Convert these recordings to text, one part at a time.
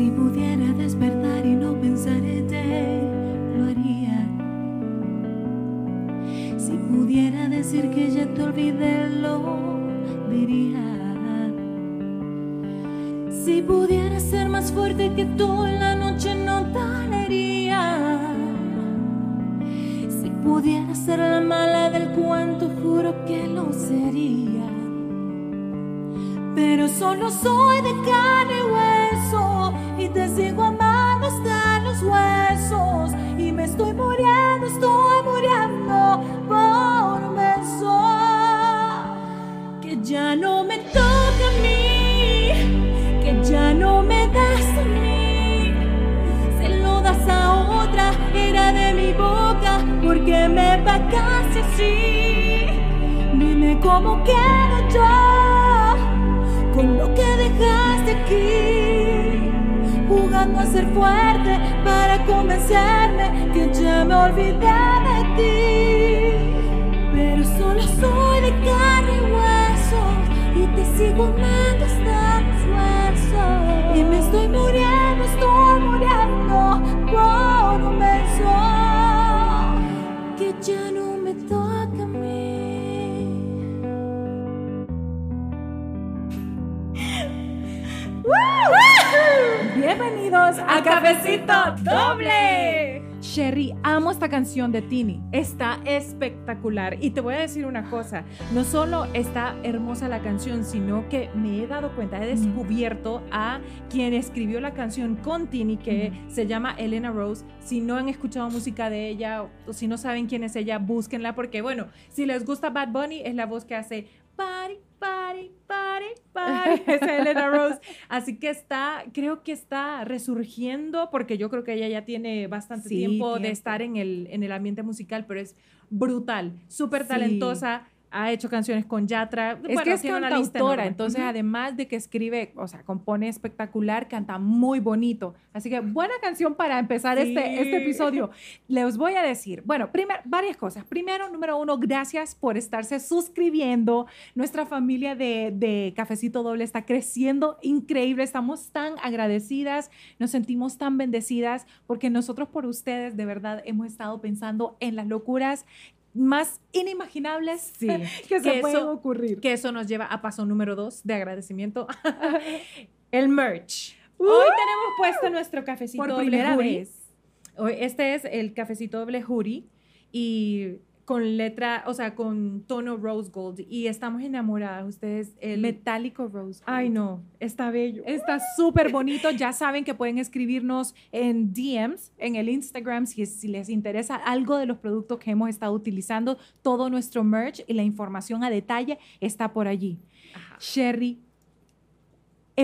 Si pudiera despertar y no pensar en ti, lo haría. Si pudiera decir que ya te olvidé, lo diría. Si pudiera ser más fuerte que tú en la noche, no talaría. Si pudiera ser la mala del cuento, juro que lo sería. Pero solo soy de carne y hueso te sigo amando hasta los huesos. Y me estoy muriendo, estoy muriendo por un beso que ya no me toca a mí, que ya no me das a mí. Se lo das a otra, era de mi boca, porque me casi así. Dime cómo quedo yo con lo que dejaste aquí, jugando a ser fuerte para convencerme que ya me olvidé de ti. Pero solo soy de carne y hueso y te sigo amando hasta los huesos. Y me estoy muriendo, Bienvenidos a Cafecito Doble. Sherry, amo esta canción de Tini. Está espectacular. Y te voy a decir una cosa, no solo está hermosa la canción, sino que me he dado cuenta, he descubierto a quien escribió la canción con Tini, que se llama Elena Rose. Si no han escuchado música de ella o si no saben quién es ella, búsquenla porque, bueno, si les gusta Bad Bunny, es la voz que hace party, party, party, party. Es Elena Rose. Así que está, creo que está resurgiendo porque yo creo que ella ya tiene bastante Sí, tiempo, de estar en el, en el ambiente musical, pero es brutal, súper talentosa. Ha hecho canciones con Yatra. Es que es cantautora, entonces Ujú. además de que escribe, o sea, compone espectacular, canta muy bonito. Así que buena canción para empezar Sí. este, este episodio. Les voy a decir, bueno, primer, varias cosas. Primero, número uno, gracias por estarse suscribiendo. Nuestra familia de, de Cafecito Doble está creciendo increíble. Estamos tan agradecidas, nos sentimos tan bendecidas porque nosotros por ustedes de verdad hemos estado pensando en las locuras más inimaginables Sí. que se Que pueden eso- ocurrir. Que eso nos lleva a paso número dos de agradecimiento. el merch. Uh. Hoy tenemos puesto nuestro cafecito por doble primera vez. Hoy, este es el cafecito doble hoodie y con letra, o sea, con tono rose gold y estamos enamoradas. Ustedes, el Metálico Rose. Ay, no, está bello. Está súper bonito. Ya saben que pueden escribirnos en DMs, en el Instagram, si, si les interesa algo de los productos que hemos estado utilizando. Todo nuestro merch y la información a detalle está por allí. Ajá. Sherry,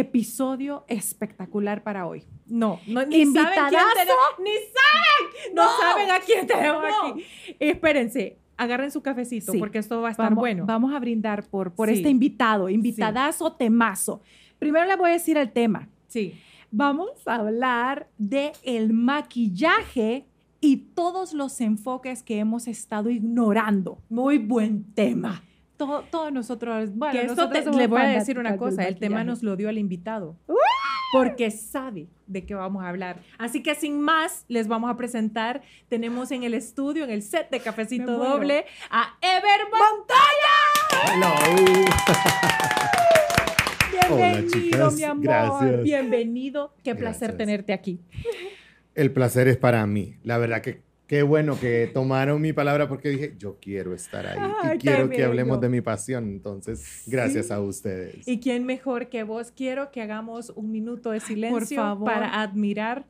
episodio espectacular para hoy. No, no ni saben quién tenemos, ni saben, no, No. saben a quién tenemos No. aquí. Espérense, agarren su cafecito Sí. porque esto va a estar Vamos, bueno. vamos a brindar por, por Sí. este invitado, invitadazo, temazo. Primero les voy a decir el tema. Sí. Vamos a hablar de el maquillaje y todos los enfoques que hemos estado ignorando. Muy buen tema. Todo- todos nosotros, bueno, que nosotros te- somos le voy a decir una cosa, el tema nos lo dio el invitado. Porque sabe de qué vamos a hablar. Así que sin más, les vamos a presentar, tenemos en el estudio, en el set de Cafecito. Doble, a Ever Montoya. Hello. Bienvenido, chicas. mi amor. Gracias. Bienvenido. Qué placer Gracias. tenerte aquí. El placer es para mí. La verdad que qué bueno que tomaron mi palabra porque dije, yo quiero estar ahí Ay, y quiero que hablemos de mi pasión. Entonces, gracias a ustedes. ¿Y quién mejor que vos? Quiero que hagamos un minuto de silencio favor. para admirar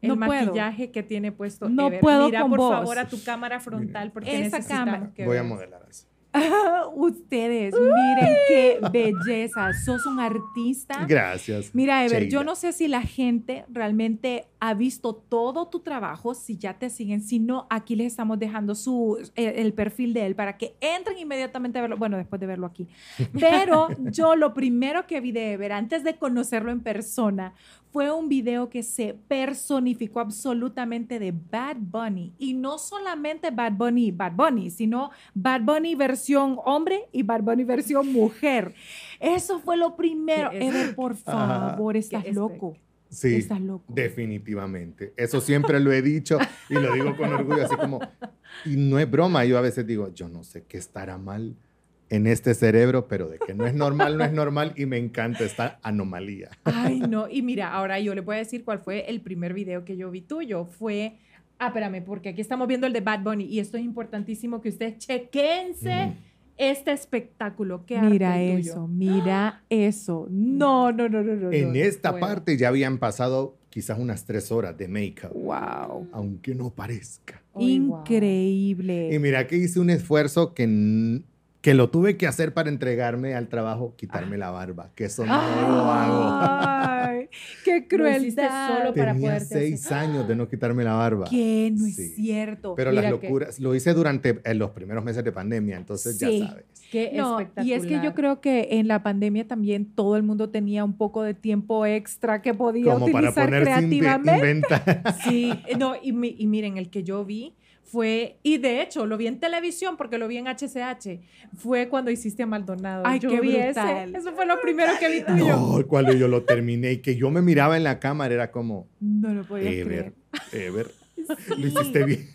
el No puedo. maquillaje que tiene puesto No Ever. puedo Mira, con por vos. favor, a tu cámara frontal porque Esa necesitamos cámara. que Voy a modelar así. Ustedes, miren qué belleza. Sos un artista. Gracias. Mira, Ever, yo no sé si la gente realmente ha visto todo tu trabajo, si ya te siguen, si no, aquí les estamos dejando su, el, el perfil de él para que entren inmediatamente a verlo, bueno, después de verlo aquí. Pero yo lo primero que vi de Ever, antes de conocerlo en persona, fue un video que se personificó absolutamente de Bad Bunny. Y no solamente Bad Bunny, Bad Bunny, sino Bad Bunny versión hombre y Bad Bunny versión mujer. Eso fue lo primero. Ever, por favor, estás ¿Qué es? loco. Sí, Estás loco. definitivamente. Eso siempre lo he dicho y lo digo con orgullo, así como, y no es broma, yo a veces digo, yo no sé qué estará mal en este cerebro, pero de que no es normal, no es normal y me encanta esta anomalía. Ay, no. Y mira, ahora yo le voy a decir cuál fue el primer video que yo vi tuyo. Fue, ah, espérame, porque aquí estamos viendo el de Bad Bunny y esto es importantísimo que ustedes chequense Ujú. Este espectáculo. Qué Mira eso, tuyo. mira eso. No, no, no, no, no. En no, esta parte ya habían pasado quizás unas tres horas de make-up, Wow. aunque no parezca. Increíble. Y mira que hice un esfuerzo que, que lo tuve que hacer para entregarme al trabajo, quitarme la barba, que eso no lo hago. Ay, qué crueldad. solo para Tenía poderte seis hacer- años de no quitarme la barba. ¿Qué? No es cierto. Pero Mira las que- locuras, lo hice durante eh, los primeros meses de pandemia, entonces Sí. ya sabes. Qué No, espectacular. y es que yo creo que en la pandemia también todo el mundo tenía un poco de tiempo extra que podía Como para utilizar ponerse a inve- creativamente. inventar. Sí, no, y miren, el que yo vi fue, y de hecho lo vi en televisión porque lo vi en HCH, fue cuando hiciste a Maldonado. Ay, yo qué vi brutal. ese, eso fue lo primero que vi tuyo. No, cuando yo lo terminé y que yo me miraba en la cámara era como, No lo podía Ever, creer. Ever, lo hiciste bien.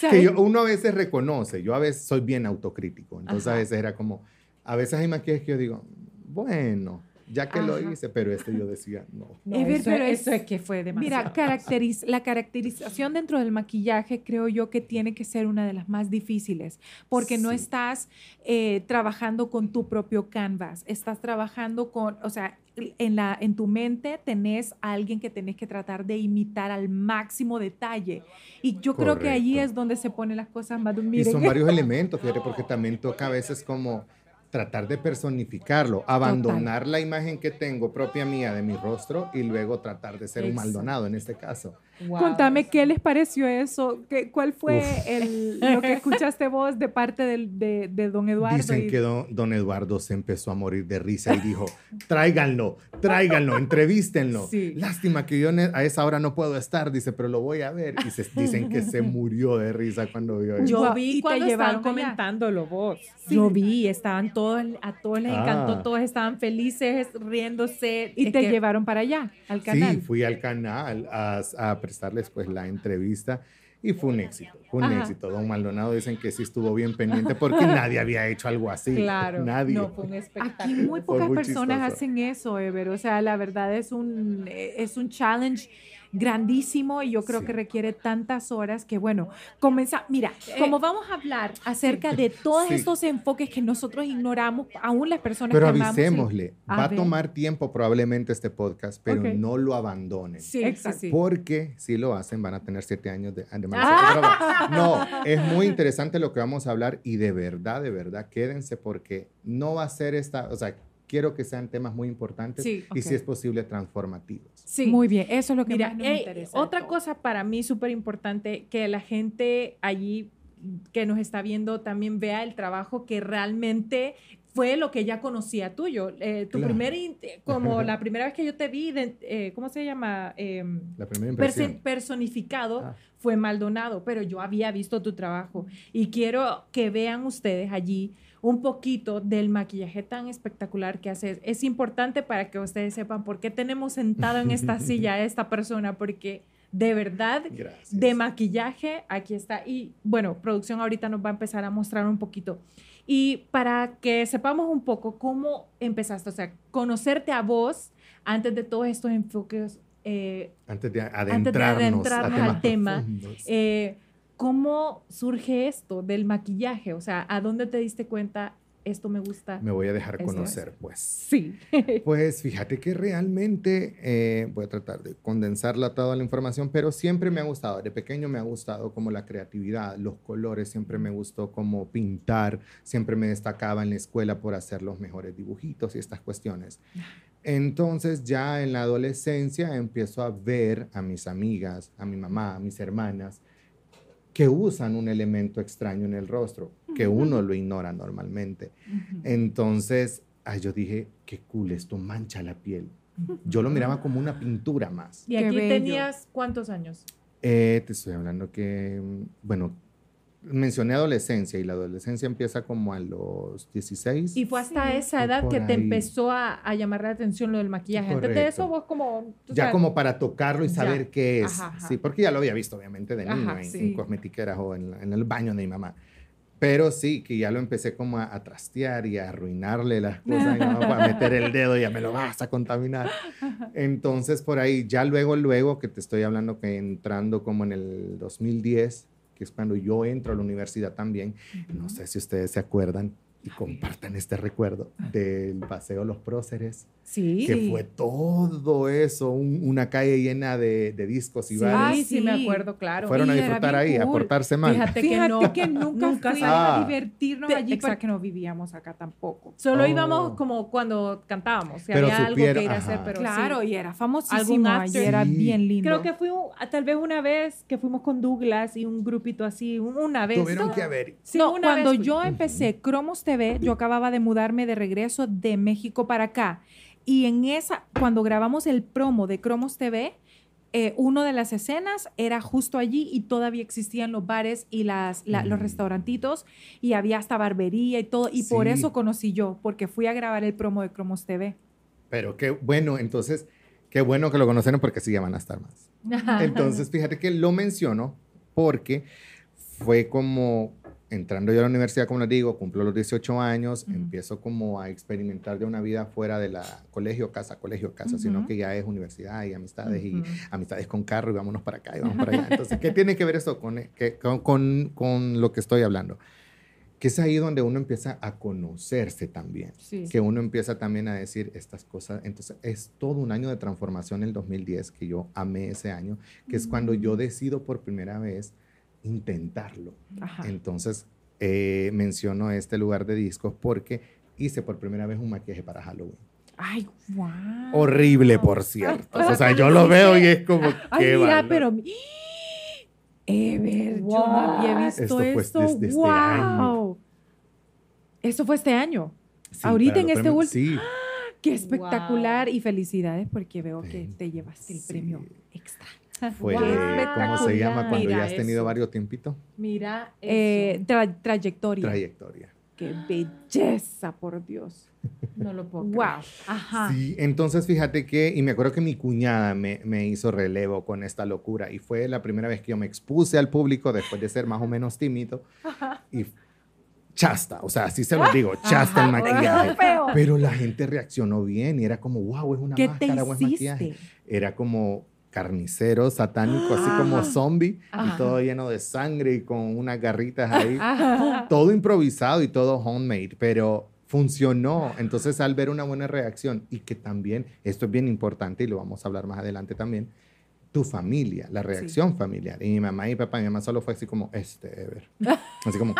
¿Sabes? Que yo- uno a veces reconoce, yo a veces soy bien autocrítico, entonces a Ajá. veces era como, a veces hay maquillajes que yo digo, bueno, ya que lo Ajá. hice, pero este yo decía, no. No, Ever, eso, pero es- eso es que fue demasiado. Mira, caracteriz- la caracterización dentro del maquillaje creo yo que tiene que ser una de las más difíciles, porque no Sí. estás eh, trabajando con tu propio canvas, estás trabajando con, o sea, en, la, en tu mente tenés a alguien que tenés que tratar de imitar al máximo detalle. Y yo creo que allí Correcto. es donde se ponen las cosas más... Y Miren, son varios elementos, fíjate, porque también toca a veces como tratar de personificarlo, abandonar la imagen que tengo propia mía de mi rostro y luego tratar de ser un. Maldonado en este caso. Wow. Contame qué les pareció eso, ¿Qué, cuál fue el, lo que escuchaste vos de parte del- de, de don Eduardo. Dicen y- que don, don Eduardo se empezó a morir de risa y dijo, tráiganlo, tráiganlo, entrevístenlo. Sí. Lástima que yo a esa hora no puedo estar, dice, pero lo voy a ver. Y se, dicen que se murió de risa cuando vio eso. Yo Guau, ¿y vi te cuando llevaron estaban allá? comentándolo vos. Sí. Yo vi, estaban todos, a todos les encantó, Ah. todos estaban felices, riéndose. y Es te que- llevaron para allá, al canal. Sí, fui al canal a, a prestarles pues la entrevista y fue un éxito, fue un Ajá. éxito. Don Maldonado dicen que sí estuvo bien pendiente porque nadie había hecho algo así. Claro, Nadie. no, fue un Aquí espectáculo. muy Fue pocas muy personas chistoso. hacen eso, Ever. O sea, la verdad es un, eh, es un challenge grandísimo y yo creo Sí. que requiere tantas horas que, bueno, comienza, mira, Eh, como vamos a hablar acerca de todos Sí. estos enfoques que nosotros ignoramos, aún las personas Pero que amamos. avisémosle, A va a tomar tiempo probablemente este podcast, pero no lo abandonen. Sí, Exacto. sí, sí. Porque si lo hacen van a tener siete años de, de Ah. No, es muy interesante lo que vamos a hablar y de verdad, de verdad, quédense porque no va a ser esta, o sea, quiero que sean temas muy importantes Sí, y si es posible transformativos. Sí. Muy bien, eso es lo que Mira, más nos ey, interesa. otra cosa para mí súper importante, que la gente allí que nos está viendo también vea el trabajo que realmente fue lo que ya conocía tuyo. Eh, tu Claro. primer, como la primera vez que yo te vi, de- eh, ¿cómo se llama? Em, La primera impresión. personificado Ah. fue Maldonado, pero yo había visto tu trabajo y quiero que vean ustedes allí un poquito del maquillaje tan espectacular que haces. Es importante para que ustedes sepan por qué tenemos sentado en esta silla a esta persona, porque de verdad, Gracias. de maquillaje, aquí está. Y bueno, producción ahorita nos va a empezar a mostrar un poquito. Y para que sepamos un poco cómo empezaste, o sea, conocerte a vos antes de todos estos enfoques eh, Antes de de adentrarnos, adentrarnos a al tema, eh, ¿cómo surge esto del maquillaje? O sea, ¿a dónde te diste cuenta esto me gusta? me voy a dejar es. conocer, pues. Sí. Pues fíjate que realmente eh, voy a tratar de condensarla toda la información, pero siempre me ha gustado, de pequeño me ha gustado como la creatividad, los colores, siempre me gustó como pintar, siempre me destacaba en la escuela por hacer los mejores dibujitos y estas cuestiones. Entonces ya en la adolescencia empiezo a ver a mis amigas, a mi mamá, a mis hermanas, que usan un elemento extraño en el rostro, que uno lo ignora normalmente. Entonces, ay, yo dije, qué cool, esto mancha la piel. Yo lo miraba como una pintura más. ¿Y aquí tenías cuántos años? Eh, te estoy hablando que, mm, bueno, mencioné adolescencia y la adolescencia empieza como a los 16. Y fue hasta Sí. esa edad que te ahí. empezó a, a llamar la atención lo del maquillaje. Antes de Correcto. eso vos como... tú ya sabes, como para tocarlo y Ya. saber qué es. Ajá, ajá. Sí, porque ya lo había visto obviamente de Ajá, niño en, sí. en cosmetiqueras o en, en el baño de mi mamá. Pero sí, que ya lo empecé como a, a trastear y a arruinarle las cosas a mi mamá para meter el dedo y ya me lo vas a contaminar. Entonces por ahí, ya luego, luego que te estoy hablando que entrando como en el 2010, que es cuando yo entro a la universidad también, no sé si ustedes se acuerdan y compartan este recuerdo del paseo Los Próceres Sí. que fue todo eso, un- una calle llena de, de discos y Sí, bares. sí, me acuerdo, claro. Fueron a y era disfrutar ahí, a cool. portarse mal. Fíjate que Fíjate no. que nunca, nunca Ah. a divertirnos Te- allí exacto. porque no vivíamos acá tampoco. Solo Oh. íbamos como cuando cantábamos. Si Pero había algo supieron- que ir a hacer, ajá. pero claro, sí. y era famosísimo after. era Sí. bien lindo. Creo que fui un- tal vez una vez que fuimos con Douglas y un grupito así, un- una vez. Tuvieron que haber. Sí, no, una cuando vez fui. yo empecé Cromos TV, yo acababa de mudarme de regreso de México para acá. Y en esa, cuando grabamos el promo de Cromos TV, eh, una de las escenas era justo allí y todavía existían los bares y las, la- los Mm. restaurantitos y había hasta barbería y todo. Y por eso conocí yo, porque fui a grabar el promo de Cromos TV. Pero qué bueno, entonces, qué bueno que lo conocieron porque sí ya van a estar más. Entonces, fíjate que lo menciono porque fue como entrando yo a la universidad, como les digo, cumplo los 18 años, empiezo como a experimentar de una vida fuera de la colegio, casa, colegio, casa, sino Ujú. que ya es universidad y amistades y amistades con carro y vámonos para acá y vamos para allá. Entonces, ¿qué tiene que ver esto con, que- con, con- con lo que estoy hablando? Que es ahí donde uno empieza a conocerse también Sí. que uno empieza también a decir estas cosas. Entonces, es todo un año de transformación el 2010, que yo amé ese año, que es cuando yo decido por primera vez intentarlo. Ajá. Entonces, eh, menciono este lugar de discos porque hice por primera vez un maquillaje para Halloween. Ay, wow. Horrible, por cierto. O sea, yo lo veo y es como, Ay, qué mira, valor. pero... Ever, yo no había visto Esto fue esto. desde este wow. año. Eso fue este año. Sí, ahorita en este ul- Sí. Qué espectacular Wow. y felicidades porque veo que te llevaste el Sí. premio extra. Fue, Wow. ¿cómo se llama? Cuando Mira ya has tenido eso. varios tiempitos. Mira eso. Eh, tra- trayectoria. Trayectoria. Qué belleza, por Dios. no lo puedo creer. Wow. Ajá. Sí, entonces fíjate que, y me acuerdo que mi cuñada me, me hizo relevo con esta locura y fue la primera vez que yo me expuse al público después de ser más o menos tímido y chasta, o sea, así se lo digo, chasta el Ajá, maquillaje. feo. Pero la gente reaccionó bien y era como, wow, es una ¿Qué te máscara o es maquillaje. Era como carnicero, satánico, así como zombie Ajá. y todo lleno de sangre y con unas garritas ahí Ajá. todo improvisado y todo homemade, pero funcionó. Entonces, al ver una buena reacción y que también, esto es bien importante y lo vamos a hablar más adelante también, tu familia, la reacción familiar. Y mi mamá y mi papá, mi mamá solo fue así como, este, Ever. Así como,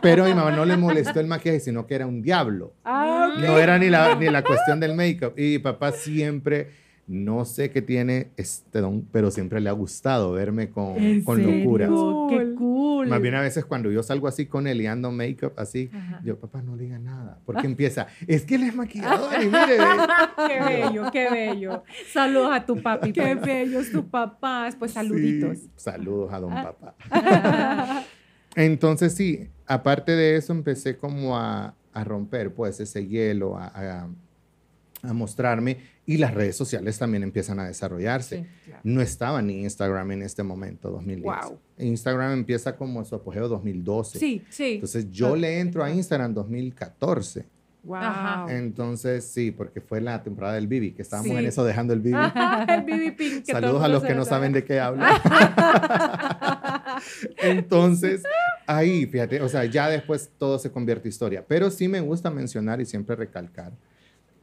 pero a mi mamá no le molestó el maquillaje, sino que era un diablo. Ah. No era ni la, ni la cuestión del make-up. Y mi papá siempre, no sé qué tiene este don, pero siempre le ha gustado verme con, ¿En con serio? locura. Qué cool. Más bien a veces cuando yo salgo así con él y ando make-up así, Ajá. yo, papá, no diga nada. Porque empieza, es que él es maquillador y mire, Qué bello, qué bello. Saludos a tu papi. Qué pues. bellos tus papás. Pues saluditos. Sí, saludos a don Ah. papá. Entonces sí, aparte de eso empecé como a, a romper pues ese hielo, a, a- a mostrarme y las redes sociales también empiezan a desarrollarse. Sí, claro. No estaba ni Instagram en este momento, 2010. Wow. Instagram empieza como su apogeo 2012. Sí, sí. Entonces yo le entro a Instagram 2014. Wow. Entonces, sí, porque fue la temporada del Bibi, que estábamos Sí. en eso dejando el Bibi. el BB Pink. Saludos a los que no saben de qué hablo. Entonces, ahí, fíjate, o sea, ya después todo se convierte en historia. Pero sí me gusta mencionar y siempre recalcar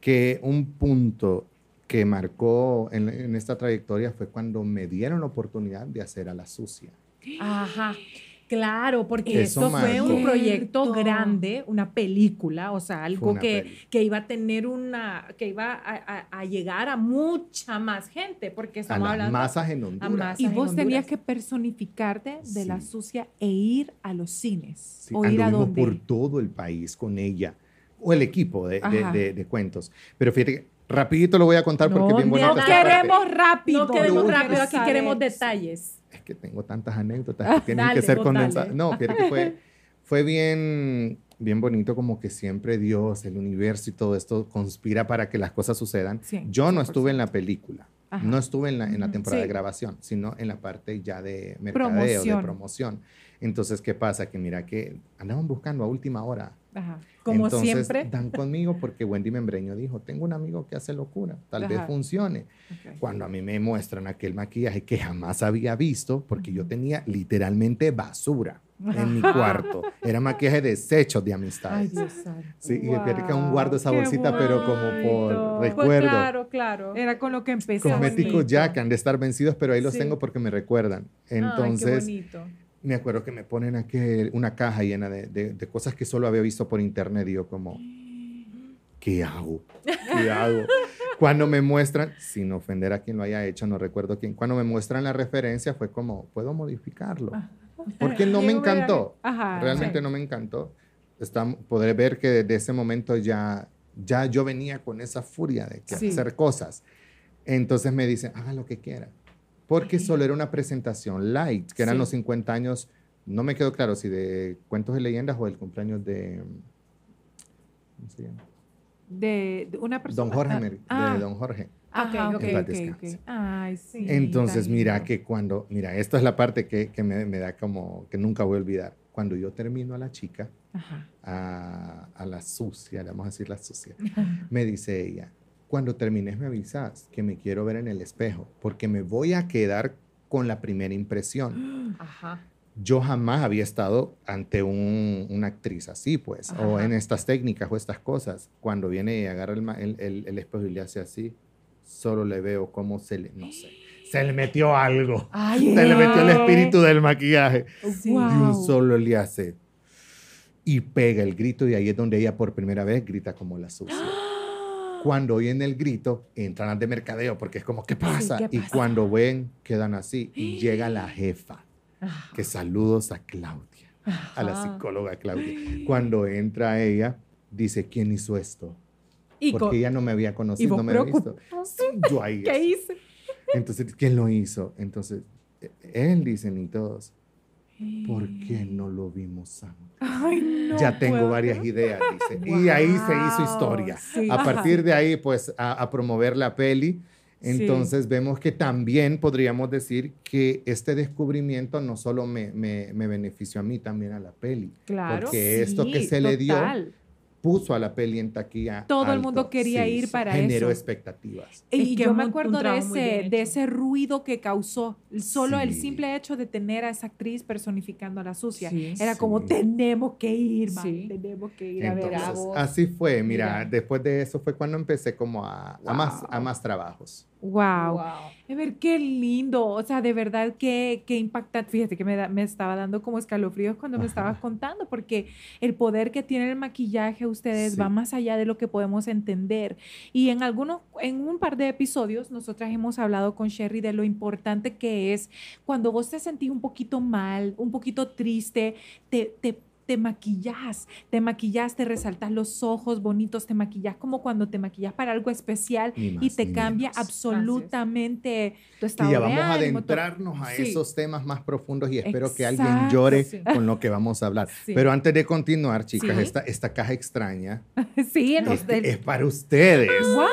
que un punto que marcó en, en esta trayectoria fue cuando me dieron la oportunidad de hacer a la sucia. Ajá. Claro, porque Eso esto fue un proyecto grande, una película, o sea, algo que, que iba a tener una, que iba a, a- a llegar a mucha más gente, porque A estamos las hablando masas en Honduras. masas. Y en vos tenías que personificarte de la sucia e ir a los cines. Sí, o ir a donde. por todo el país con ella, o el equipo de, de- de- de cuentos. Pero fíjate, que rapidito lo voy a contar porque es bien No, bonita no esta parte. queremos rápido. No queremos rápido, aquí queremos detalles. es que tengo tantas anécdotas que tienen Dale, que ser condensadas. dale. No, que fue, fue bien, bien bonito como que siempre Dios, el universo y todo esto conspira para que las cosas sucedan. Sí, Yo no 100%. estuve en la película, Ajá. no estuve en la, en la temporada Sí. de grabación, sino en la parte ya de mercadeo, Promoción. de promoción. Entonces, ¿qué pasa? Que mira que andaban buscando a última hora. Ajá. Como Entonces, siempre. dan conmigo porque Wendy Membreño dijo, tengo un amigo que hace locura, tal vez funcione. Ok. Cuando a mí me muestran aquel maquillaje que jamás había visto, porque yo tenía literalmente basura en mi cuarto. Era maquillaje desechos de Ay, amistades. Dios santo. Sí, y fíjate que aún Wow, guardo esa bolsita, pero como por Pues recuerdo. claro, claro. Era con lo que empezó. Cosméticos ya que han de estar vencidos, pero ahí los Sí. tengo porque me recuerdan. Ay, Entonces, qué bonito. Me acuerdo que me ponen aquel, una caja llena de, de- de cosas que solo había visto por internet y yo como, ¿qué hago? ¿Qué hago? Cuando me muestran, sin ofender a quien lo haya hecho, no recuerdo quién, cuando me muestran la referencia fue como, ¿puedo modificarlo? Porque no me encantó. Realmente no me encantó. Está, podré ver que desde ese momento ya, ya yo venía con esa furia de que Sí. hacer cosas. Entonces me dicen, haga lo que quiera. Porque solo era una presentación light, que eran Sí. los 50 años, no me quedó claro si de cuentos y leyendas o del cumpleaños de... ¿Cómo se llama? De, de una persona. Don Jorge, Mer- Ah, de Don Jorge. Ajá, Ok, ok, en paz ok, descanse. ok. Ay, sí. Entonces, mira lindo. que cuando, mira, esta es la parte que, que me, me da como, que nunca voy a olvidar. Cuando yo termino a la chica, Ajá. a, a la sucia, le vamos a decir la sucia, me dice ella, cuando termines me avisas que me quiero ver en el espejo, porque me voy a quedar con la primera impresión. Ajá. Yo jamás había estado ante un- una actriz así, pues, o Ajá. en estas técnicas o estas cosas. Cuando viene y agarra el, el, el- el espejo y le hace así, solo le veo cómo se le, no sé, se le metió algo. Ay, Se le metió el espíritu del maquillaje. Sí. De un Wow. solo le hace. Y pega el grito y ahí es donde ella por primera vez grita como la sucia. Cuando oyen el grito, entran al de mercadeo porque es como, ¿qué pasa? ¿qué Y pasa? cuando ven, quedan así. Y llega la jefa, Ajá. que saludos a Claudia, a la Ajá. psicóloga Claudia. Cuando entra ella, dice, ¿quién hizo esto? Y Porque ella no me había conocido, no me había visto. Sí, yo ahí. ¿Qué hice? Entonces, ¿quién lo hizo? Entonces, eh, él dicen y todos, ¿por qué no lo vimos antes? Ay, no ya tengo puedo varias ideas, dice. Y ahí se hizo Wow, historia. sí. A partir de ahí, pues, a, a promover la peli. Entonces vemos que también podríamos decir que este descubrimiento no solo me, me- me benefició a mí, también a la peli. Claro. Porque esto que sí, se le dio total. Puso a la peli en taquilla. Todo el alto. mundo quería ir para generó eso. expectativas. Y que yo me acuerdo de ese, de ese ruido que causó solo el Sí. simple hecho de tener a esa actriz personificando a la sucia. Sí. Era como, Sí. tenemos que ir, man, Sí. tenemos que ir a ver a Entonces, vos. así fue. Mira, Mira. después de eso fue cuando empecé como a, a más, a Wow. más trabajos. Wow. Wow. A ver, qué lindo. O sea, de verdad que, que impactante. Fíjate que me, da- me estaba dando como escalofríos cuando me Ajá. estabas contando, porque el poder que tiene el maquillaje ustedes Sí. va más allá de lo que podemos entender. Y en algunos, en un par de episodios, nosotras hemos hablado con Sherry de lo importante que es cuando vos te sentís un poquito mal, un poquito triste, te, te te maquillas, te maquillas, te resaltas los ojos bonitos, te maquillas como cuando te maquillas para algo especial y te cambia menos. absolutamente tu estado Y ya vamos a ánimo, adentrarnos a Sí. esos temas más profundos y espero que alguien llore sí. con lo que vamos a hablar. Sí. Pero antes de continuar, chicas, Sí. esta, esta caja extraña este, es para ustedes. ¡Guau!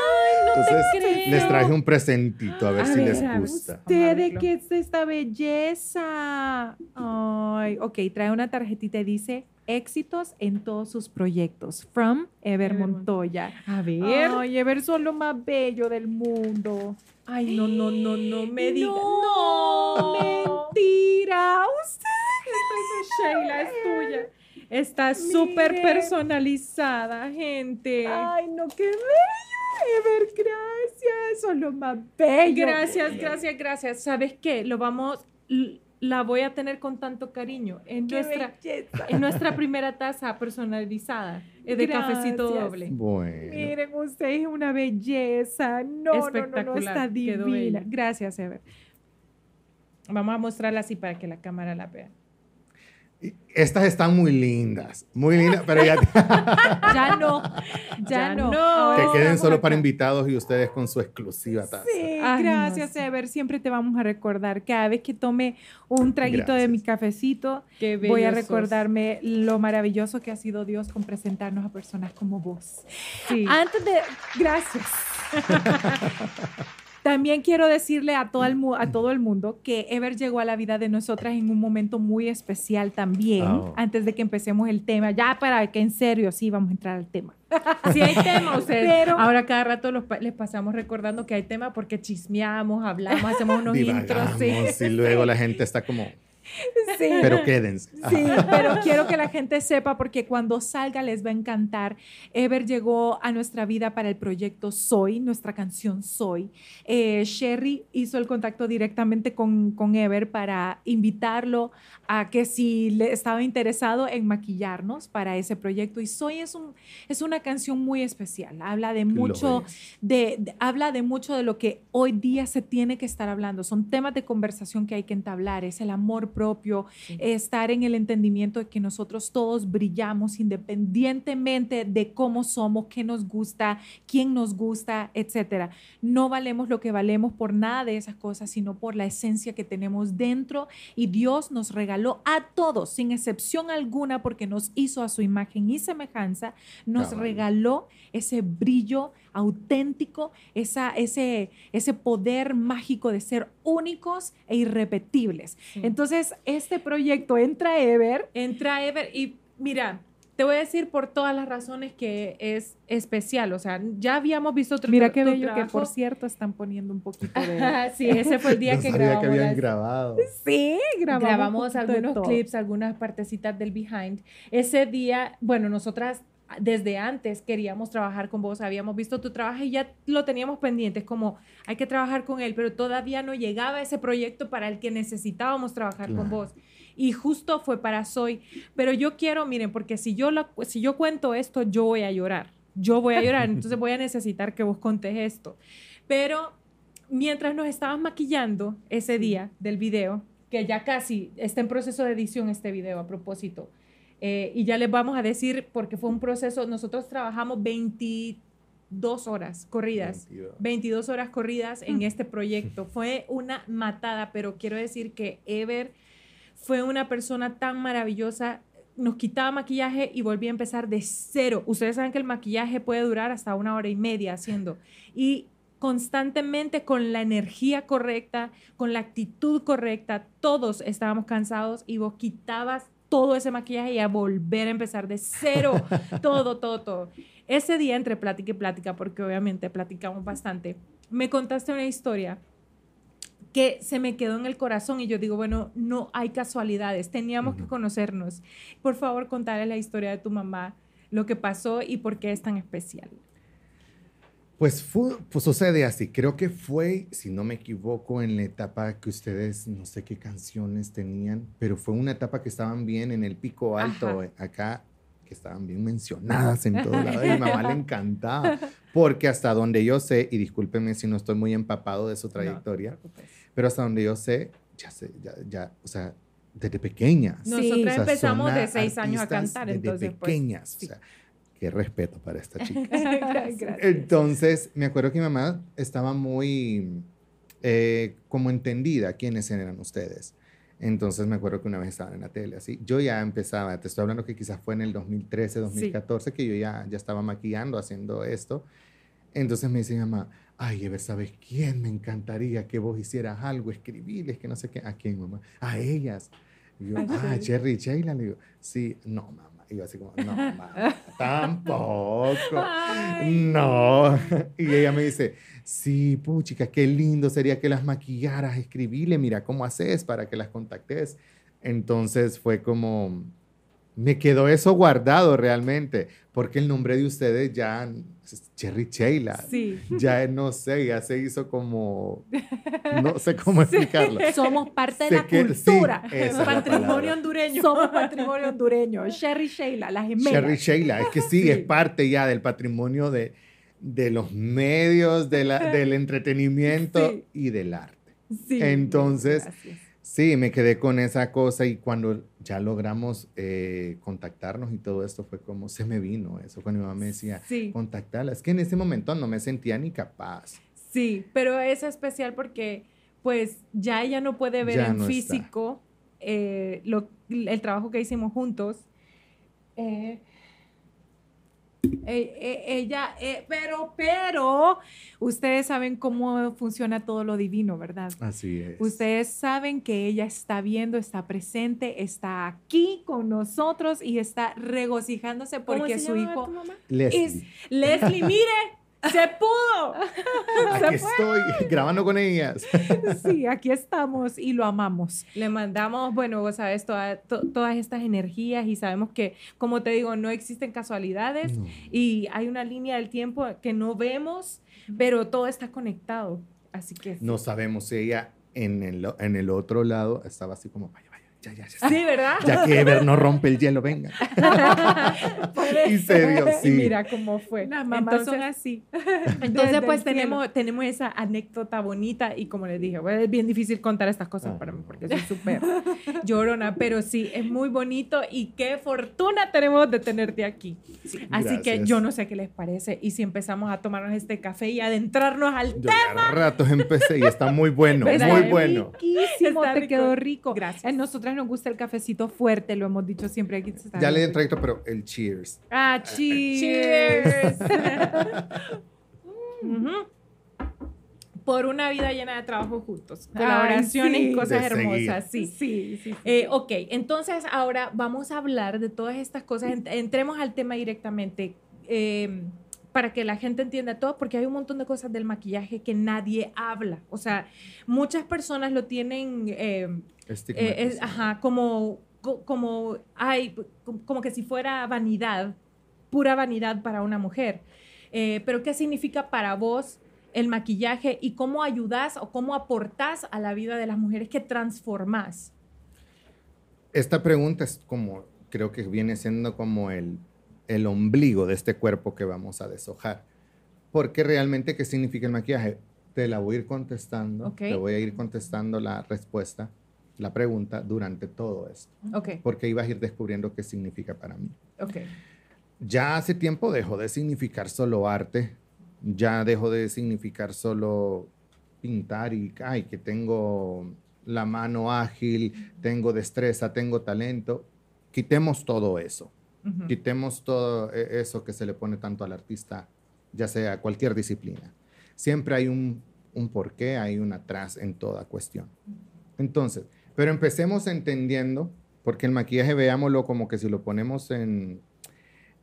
Entonces, creo. les traje un presentito, a ver A si ver, les gusta. ¿Usted qué es esta belleza? Ay, ok, trae una tarjetita y dice éxitos en todos sus proyectos. From Ever Ever Montoya. A ver. Ay, Ever son lo más bello del mundo. Ay, no, no, no, no me digas. No, mentira. Usted. Sheila, es tuya. Está súper personalizada, gente. Ay, no, qué bello, Ever, gracias. Son lo más bello. Gracias, gracias, gracias. ¿Sabes qué? Lo vamos, la voy a tener con tanto cariño. En Qué nuestra, belleza. en nuestra primera taza personalizada de cafecito Gracias. doble. Bueno, Miren, usted es una belleza. No, no, no, no, Espectacular, está divina. Gracias, Ever. Vamos a mostrarla así para que la cámara la vea. Estas están muy lindas, muy lindas, pero ya... ya no, ya, no. Que queden solo para invitados y ustedes con su exclusiva taza. Sí, gracias, Ever. Siempre te vamos a recordar. Cada vez que tome un traguito de mi cafecito, voy a recordarme lo maravilloso que ha sido Dios con presentarnos a personas como vos. Sí. Antes de... Gracias. También quiero decirle a todo, el, a todo el mundo que Ever llegó a la vida de nosotras en un momento muy especial también, oh. antes de que empecemos el tema, ya para que en serio sí vamos a entrar al tema. Sí hay tema, Pero, ahora cada rato les pasamos recordando que hay tema porque chismeamos, hablamos, hacemos unos intros. Sí. Y luego la gente está como... Sí. Pero quédense. Sí, pero quiero que la gente sepa porque cuando salga les va a encantar. Ever llegó a nuestra vida para el proyecto Soy, nuestra canción Soy. Eh, Sherry hizo el contacto directamente con, con Ever para invitarlo a que si le estaba interesado en maquillarnos para ese proyecto. Y Soy es, un, es una canción muy especial. Habla de mucho de, habla de mucho de lo que hoy día se tiene que estar hablando. Son temas de conversación que hay que entablar. Es el amor propio, estar en el entendimiento de que nosotros todos brillamos independientemente de cómo somos, qué nos gusta, quién nos gusta, etcétera. No valemos lo que valemos por nada de esas cosas, sino por la esencia que tenemos dentro y Dios nos regaló a todos, sin excepción alguna, porque nos hizo a su imagen y semejanza, nos regaló ese brillo auténtico, esa, ese, ese poder mágico de ser únicos e irrepetibles. Entonces, este proyecto entra Ever. Entra Ever y mira, te voy a decir por todas las razones que es especial. O sea, ya habíamos visto otro Mira qué bello que, por cierto, están poniendo un poquito de... sí, ese fue el día que grabamos. que habían grabado. Sí, grabamos. Grabamos algunos clips, algunas partecitas del behind. Ese día, bueno, nosotras desde antes queríamos trabajar con vos, habíamos visto tu trabajo y ya lo teníamos pendiente, es como hay que trabajar con él, pero todavía no llegaba ese proyecto para el que necesitábamos trabajar con vos y justo fue para Soy. Pero yo quiero, miren, porque si yo, si yo cuento esto, yo voy a llorar. Yo voy a llorar, entonces voy a necesitar que vos contes esto. Pero mientras nos estabas maquillando ese día del video, que ya casi está en proceso de edición este video a propósito, eh, y ya les vamos a decir, porque fue un proceso, nosotros trabajamos 22 horas corridas, 22, horas corridas en este proyecto. Fue una matada, pero quiero decir que Ever fue una persona tan maravillosa. Nos quitaba maquillaje y volvía a empezar de cero. Ustedes saben que el maquillaje puede durar hasta una hora y media haciendo. Y constantemente con la energía correcta, con la actitud correcta, todos estábamos cansados y vos quitabas todo ese maquillaje y a volver a empezar de cero, todo, todo, todo. Ese día entre plática y plática, porque obviamente platicamos bastante, me contaste una historia que se me quedó en el corazón y yo digo, bueno, no hay casualidades, teníamos que conocernos. Por favor, contarle la historia de tu mamá, lo que pasó y por qué es tan especial. Pues, pues sucede así, creo que fue, si no me equivoco, en la etapa que ustedes, no sé qué canciones tenían, pero fue una etapa que estaban bien en el pico alto, acá, que estaban bien mencionadas en todo lado, y mi mamá le encantaba, porque hasta donde yo sé, y discúlpeme si no estoy muy empapado de su trayectoria, pero hasta donde yo sé, ya sé, ya, ya o sea, desde pequeñas. Nosotros empezamos de seis años a cantar, entonces. Desde pues, pequeñas, o sea, qué respeto para esta chica. Entonces, me acuerdo que mi mamá estaba muy eh, como entendida quiénes eran ustedes. Entonces me acuerdo que una vez estaban en la tele, así. Yo ya empezaba, te estoy hablando que quizás fue en el 2013, 2014, que yo ya, ya estaba maquillando, haciendo esto. Entonces me dice mi mamá, ay, Ever, ¿sabes quién? Me encantaría que vos hicieras algo, escribirles, que no sé qué. ¿A quién, mamá? A ellas. Y yo, ah, Cherry Sheila. Le digo, sí, no, mamá. Y yo así como, no, mamá, tampoco. No. Y ella me dice, sí, puchica, qué lindo sería que las maquillaras, escribirle, mira cómo haces para que las contactes. Entonces fue como, me quedó eso guardado realmente, porque el nombre de ustedes ya Cherry Sheila. Sí. Ya no sé, ya se hizo como, no sé cómo explicarlo. Somos parte de la cultura. patrimonio hondureño. Somos patrimonio hondureño. Cherry Sheila, la gemelas. Cherry Sheila, es que sí, es parte ya del patrimonio de, de los medios, de la, del entretenimiento y del arte. Sí. Entonces, Sí, me quedé con esa cosa y cuando ya logramos eh, contactarnos y todo esto fue como se me vino eso. Cuando mi mamá me decía, Sí. contactarla. Es que en ese momento no me sentía ni capaz. Sí, pero es especial porque pues ya ella no puede ver Ya en no físico eh, lo- el trabajo que hicimos juntos. Eh, eh, eh, ella, eh, pero, pero, ustedes saben cómo funciona todo lo divino, ¿verdad? Así es. Ustedes saben que ella está viendo, está presente, está aquí con nosotros y está regocijándose porque su hijo Leslie, es Leslie, mire, se pudo. aquí estoy grabando con ellas. Sí, aquí estamos y lo amamos. Le mandamos, bueno, vos sabes, toda- to- todas estas energías y sabemos que, como te digo, no existen casualidades No. y hay una línea del tiempo que no vemos, pero todo está conectado. Así que. No sabemos si ella en el, en el otro lado estaba así como, vaya, ya, ya, ya. Sí, ¿verdad? Ya que Ever no rompe el hielo, venga. Y se dio, sí. Y mira cómo fue. Las mamás son Entonces- así. Entonces, pues cielo. tenemos, tenemos esa anécdota bonita y como les dije, pues, es bien difícil contar estas cosas Ah. para mí porque soy súper llorona, pero sí, es muy bonito y qué fortuna tenemos de tenerte aquí. Así que yo no sé qué les parece y si empezamos a tomarnos este café y adentrarnos al Yo ya ratos empecé y está muy bueno, ¿Verdad? muy bueno. Riquísimo, Está te rico. quedó rico. Gracias. A nosotras nos gusta el cafecito fuerte, lo hemos dicho siempre aquí. está Ya le di el trayecto, pero el cheers. Ah, cheers. Ujú. Por una vida llena de trabajo juntos, Ay, colaboraciones y sí. cosas De seguir. hermosas, sí. sí, sí. Eh, ok, entonces ahora vamos a hablar de todas estas cosas. Ent- Entremos al tema directamente eh, para que la gente entienda todo, porque hay un montón de cosas del maquillaje que nadie habla. O sea, muchas personas lo tienen, eh, eh, es- ajá, como, co- como, ay, como que si fuera vanidad, pura vanidad para una mujer. Eh, pero ¿qué significa para vos el maquillaje y cómo ayudas o cómo aportás a la vida de las mujeres que transformás? Esta pregunta es como, creo que viene siendo como el, el ombligo de este cuerpo que vamos a deshojar. Porque realmente, ¿qué significa el maquillaje? Te la voy a ir contestando, Ok. te voy a ir contestando la respuesta, la pregunta durante todo esto. Ok, Porque ibas a ir descubriendo qué significa para mí. ok. Ya hace tiempo dejó de significar solo arte, ya dejó de significar solo pintar y, ay, que tengo la mano ágil, tengo destreza, tengo talento. Quitemos todo eso, Ujú. quitemos todo e- eso que se le pone tanto al artista, ya sea cualquier disciplina. Siempre hay un, un porqué, hay un atrás en toda cuestión. Entonces, pero empecemos entendiendo, porque el maquillaje veámoslo como que si lo ponemos en,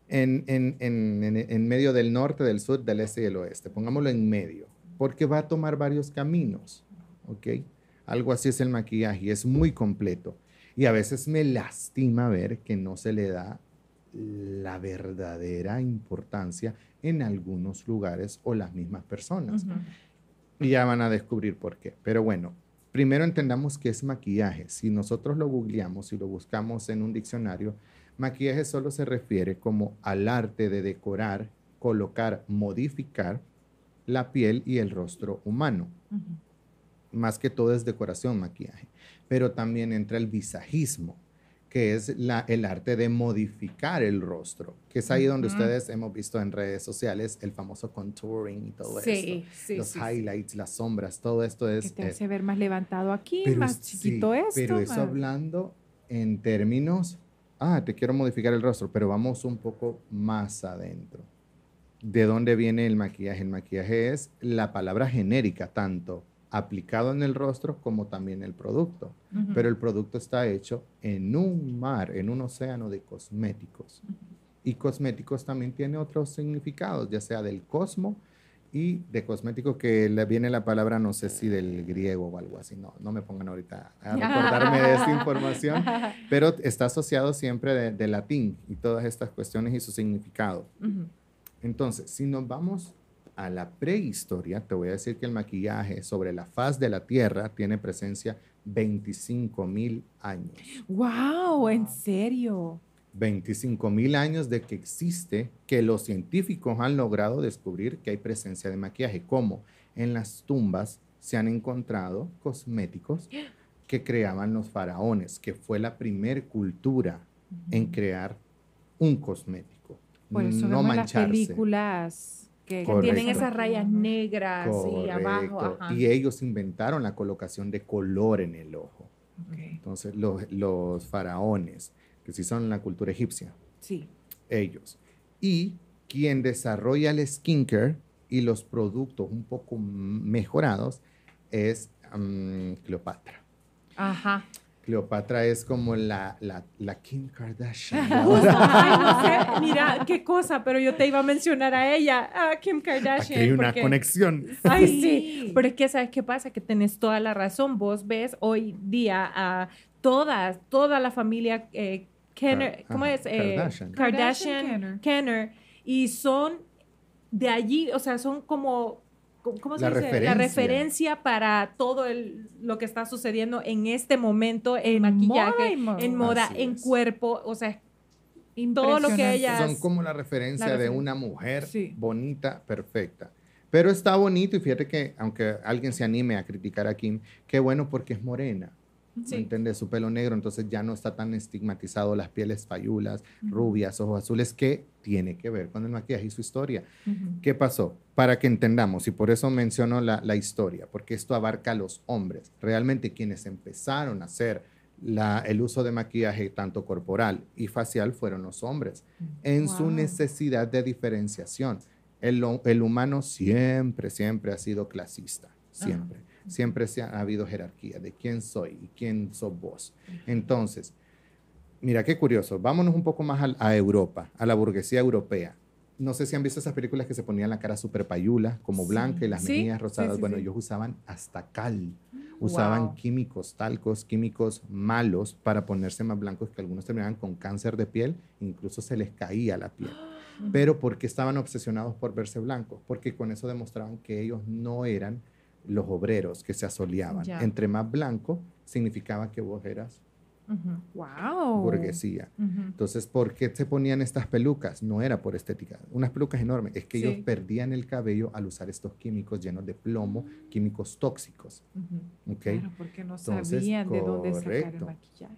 en, en, en, en- medio del norte, del sur, del este y del oeste. Pongámoslo en medio, porque va a tomar varios caminos, ¿ok? Algo así es el maquillaje es muy completo. Y a veces me lastima ver que no se le da la verdadera importancia en algunos lugares o las mismas personas. Y ya van a descubrir por qué. Pero bueno, primero entendamos qué es maquillaje. Si nosotros lo googleamos y lo buscamos en un diccionario, maquillaje solo se refiere como al arte de decorar, colocar, modificar la piel y el rostro humano. Más que todo es decoración, maquillaje. Pero también entra el visajismo, que es la, el arte de modificar el rostro, que es ahí donde ustedes hemos visto en redes sociales el famoso contouring y todo esto Sí, sí, los sí, highlights, las sombras, todo esto Que es... te eh, hace ver más levantado aquí, más chiquito esto. Pero eso más- hablando en términos, ah, te quiero modificar el rostro, pero vamos un poco más adentro. ¿De dónde viene el maquillaje? El maquillaje es la palabra genérica, tanto aplicado en el rostro como también el producto. Pero el producto está hecho en un mar, en un océano de cosméticos. Y cosméticos también tiene otros significados, ya sea del cosmo y de cosméticos que le viene la palabra, no sé si del griego o algo así. No, no me pongan ahorita a recordarme de esta información, pero está asociado siempre de, de latín y todas estas cuestiones y su significado. Entonces, si nos vamos a la prehistoria, te voy a decir que el maquillaje sobre la faz de la Tierra tiene presencia 25 mil años. ¡Wow! ¿En serio? 25 mil años de que existe, que los científicos han logrado descubrir que hay presencia de maquillaje, como en las tumbas se han encontrado cosméticos que creaban los faraones, que fue la primer cultura en crear un cosmético. Por eso no vemos las mancharse. películas que, Correcto. tienen esas rayas negras y abajo. Correcto. ajá. Y ellos inventaron la colocación de color en el ojo. Ok. Entonces, los, los faraones, que sí son la cultura egipcia, Sí. ellos. Y quien desarrolla el skincare y los productos un poco mejorados es mm, Cleopatra. Ajá. Cleopatra es como la, la, la Kim Kardashian. Ay, no sé, mira qué cosa, pero yo te iba a mencionar a ella, a Kim Aquí Kardashian. hay una porque- conexión. Ay, Sí. sí. Pero es que, ¿sabes qué pasa? Que tenés toda la razón. Vos ves hoy día a todas, toda la familia eh, Kenner, Ajá, ¿cómo es? Eh, Kardashian. Kardashian, Kardashian, Kenner. Y son de allí, o sea, son como, ¿cómo se La dice? La referencia. referencia para todo el, lo que está sucediendo en este momento en maquillaje, moda. en moda, Así en es. cuerpo, o sea, todo lo que Impresionante. ella- Son como la referencia La de una mujer Sí. bonita, perfecta. Pero está bonito y fíjate que, aunque alguien se anime a criticar a Kim, qué bueno porque es morena. Sí. ¿me entiendes? Su pelo negro, entonces ya no está tan estigmatizado las pieles fayulas, rubias, ojos azules, que tiene que ver con el maquillaje y su historia. ¿Qué pasó? Para que entendamos, y por eso menciono la, la historia, porque esto abarca a los hombres. Realmente quienes empezaron a hacer la- el uso de maquillaje tanto corporal y facial fueron los hombres, en su necesidad de diferenciación. El, el humano siempre, siempre ha sido clasista, siempre. Siempre se ha, ha habido jerarquía de quién soy y quién sos vos. Entonces, mira qué curioso, vámonos un poco más a, Europa, a la burguesía europea. No sé si han visto esas películas que se ponían la cara súper payula, como Sí. blanca y las Sí, mejillas rosadas. sí, bueno, ellos usaban hasta cal, usaban Wow. químicos, talcos, químicos malos para ponerse más blancos que algunos terminaban con cáncer de piel, incluso se les caía la piel. Pero porque estaban obsesionados por verse blancos, porque con eso demostraban que ellos no eran los obreros que se asoleaban. Ya. Entre más blanco significaba que vos eras Ujú. Wow. burguesía. Ujú. Entonces, ¿por qué se ponían estas pelucas? No era por estética, unas pelucas enormes, es que Sí. ellos perdían el cabello al usar estos químicos llenos de plomo, químicos tóxicos. Ujú. ¿ok? Claro, porque no Entonces, sabían de dónde sacar el maquillaje.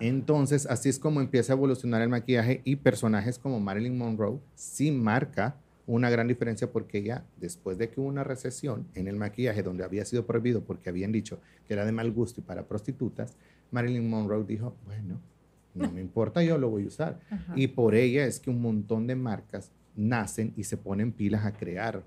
Entonces, así es como empieza a evolucionar el maquillaje y personajes como Marilyn Monroe sí marca una gran diferencia porque ella, después de que hubo una recesión en el maquillaje donde había sido prohibido porque habían dicho que era de mal gusto y para prostitutas, Marilyn Monroe dijo, bueno, no me importa, yo lo voy a usar. Ajá. Y por ella es que un montón de marcas nacen y se ponen pilas a crear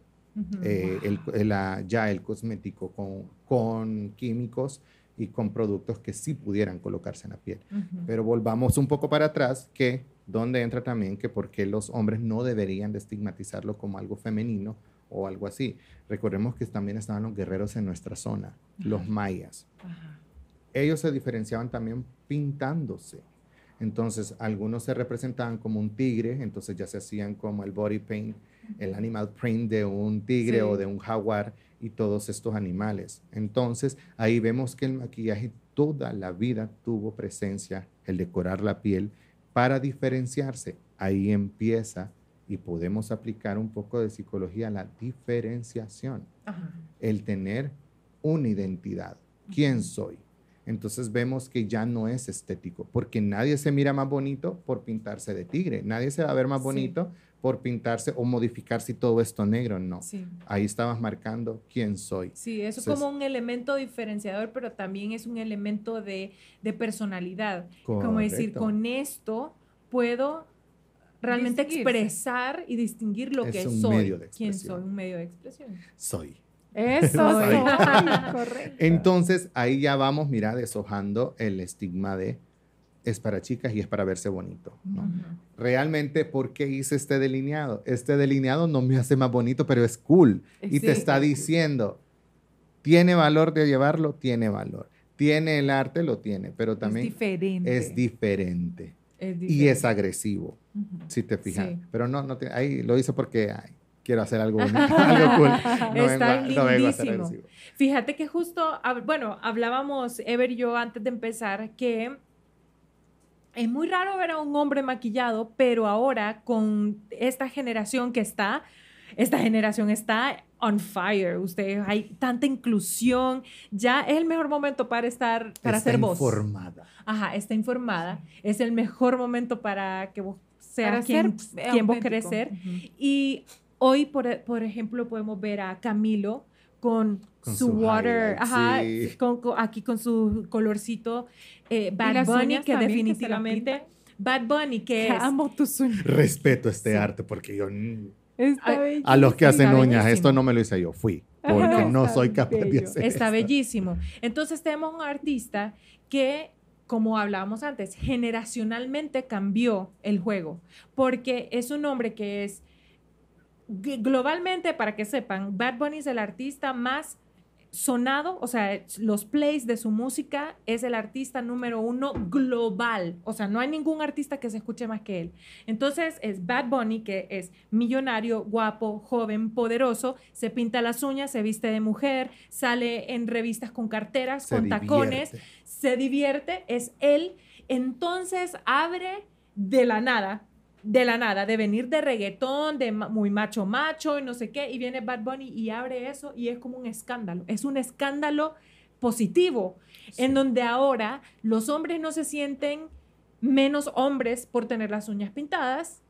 eh, el- el- la- ya el cosmético con, con químicos y con productos que sí pudieran colocarse en la piel. Pero volvamos un poco para atrás, que donde entra también que por qué los hombres no deberían de estigmatizarlo como algo femenino o algo así. Recordemos que también estaban los guerreros en nuestra zona, los mayas. Ellos se diferenciaban también pintándose. Entonces, algunos se representaban como un tigre, entonces ya se hacían como el body paint, el animal print de un tigre Sí. o de un jaguar y todos estos animales. Entonces, ahí vemos que el maquillaje toda la vida tuvo presencia, el decorar la piel, para diferenciarse. Ahí empieza y podemos aplicar un poco de psicología a la diferenciación Ajá. el tener una identidad. ¿Quién soy? Entonces vemos que ya no es estético, porque nadie se mira más bonito por pintarse de tigre, nadie se va a ver más Sí. bonito por pintarse o modificar si todo esto negro, no. Sí. Ahí estabas marcando quién soy. Sí, eso es Entonces- como un elemento diferenciador, pero también es un elemento de, de personalidad. Como decir, con esto puedo realmente expresar y distinguir lo Es que un soy. medio de ¿Quién soy? Un medio de expresión. Soy. Eso, Soy. soy. correcto. Entonces ahí ya vamos, mira, deshojando el estigma de es para chicas y es para verse bonito. ¿no? Realmente, ¿por qué hice este delineado? Este delineado no me hace más bonito, pero es cool. Y te está diciendo, ¿tiene valor de llevarlo? Tiene valor. ¿Tiene el arte? Lo tiene, pero es también diferente. es diferente. Es Y es agresivo, Ujú. si te fijas. Sí. Pero no, no te- ahí lo hice porque ay, quiero hacer algo bonito, algo cool. No Está vengo a- no vengo a ser. Fíjate que justo, bueno, hablábamos, Ever y yo, antes de empezar, que es muy raro ver a un hombre maquillado, pero ahora con esta generación que está, esta generación está on fire. Ustedes, hay tanta inclusión. Ya es el mejor momento para estar, para Está ser voz. informada. Ajá, está informada. Es el mejor momento para que vos seas quien, vos querés ser. Y hoy, por, por ejemplo, podemos ver a Camilo con, Con su, su water, ajá, sí. con- con- aquí con su colorcito. eh, Bad Bunny, que definitivamente... Bad Bunny, que es... Amo tus uñas. Respeto este Sí. arte porque yo Está Ay, a los que hacen uñas, bellísimo. esto no me lo hice yo, fui, porque no, soy capaz de hacer Está esto. bellísimo. Entonces tenemos un artista que, como hablábamos antes, generacionalmente cambió el juego, porque es un hombre que es, globalmente, para que sepan, Bad Bunny es el artista más sonado, o sea, los plays de su música es el artista número uno global, o sea, no hay ningún artista que se escuche más que él. Entonces es Bad Bunny, que es millonario, guapo, joven, poderoso, se pinta las uñas, se viste de mujer, sale en revistas con carteras, Se con tacones, se divierte, es él. Entonces abre de la nada, de la nada, de venir de reggaetón, de ma- muy macho macho y no sé qué, y viene Bad Bunny y abre eso y es como un escándalo, es un escándalo positivo, en donde ahora los hombres no se sienten menos hombres por tener las uñas pintadas,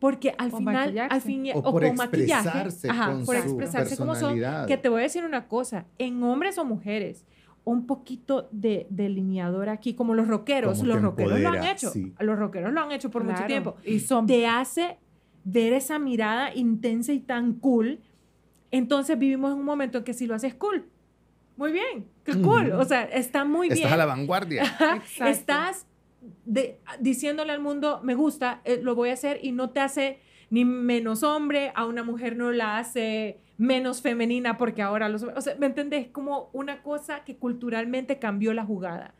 porque al O final, al fin O o, por con maquillaje, ajá, con por su expresarse como son, que te voy a decir una cosa, en hombres o mujeres, un poquito de delineador aquí, como los rockeros, Como los rockeros lo han empodera, hecho, sí. los rockeros lo han hecho por mucho Claro. tiempo, Y son te hace ver esa mirada intensa y tan cool, entonces vivimos en un momento en que si lo haces cool, muy bien, qué cool, o sea, está muy Estás bien. a la vanguardia. Estás de- diciéndole al mundo, me gusta, eh, lo voy a hacer y no te hace ni menos hombre, a una mujer no la hace menos femenina porque ahora los... O sea, ¿me entendés? Como una cosa que culturalmente cambió la jugada.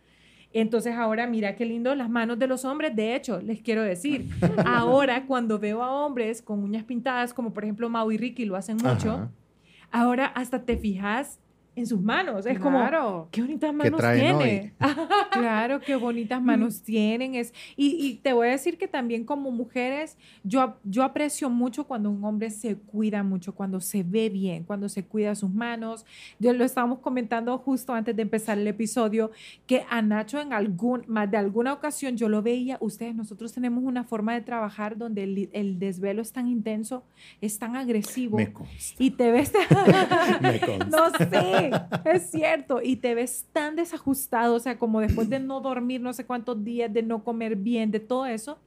Entonces ahora mira qué lindo las manos de los hombres. De hecho, les quiero decir, ahora cuando veo a hombres con uñas pintadas, como por ejemplo Mau y Ricky lo hacen mucho, Ajá. ahora hasta te fijas en sus manos. Es como, Claro. qué bonitas ¿Qué manos tiene. Claro, qué bonitas manos tienen. Es, y, y te voy a decir que también como mujeres, yo, yo aprecio mucho cuando un hombre se cuida mucho, cuando se ve bien, cuando se cuida sus manos. Yo lo estábamos comentando justo antes de empezar el episodio, que a Nacho en algún, más de alguna ocasión yo lo veía, ustedes, nosotros tenemos una forma de trabajar donde el, el desvelo es tan intenso, es tan agresivo. Me consta. y te ves... Me consta. No sé, es cierto. Y te ves tan desajustado, o sea, como después de no dormir no sé cuántos días, de no comer bien, de todo eso.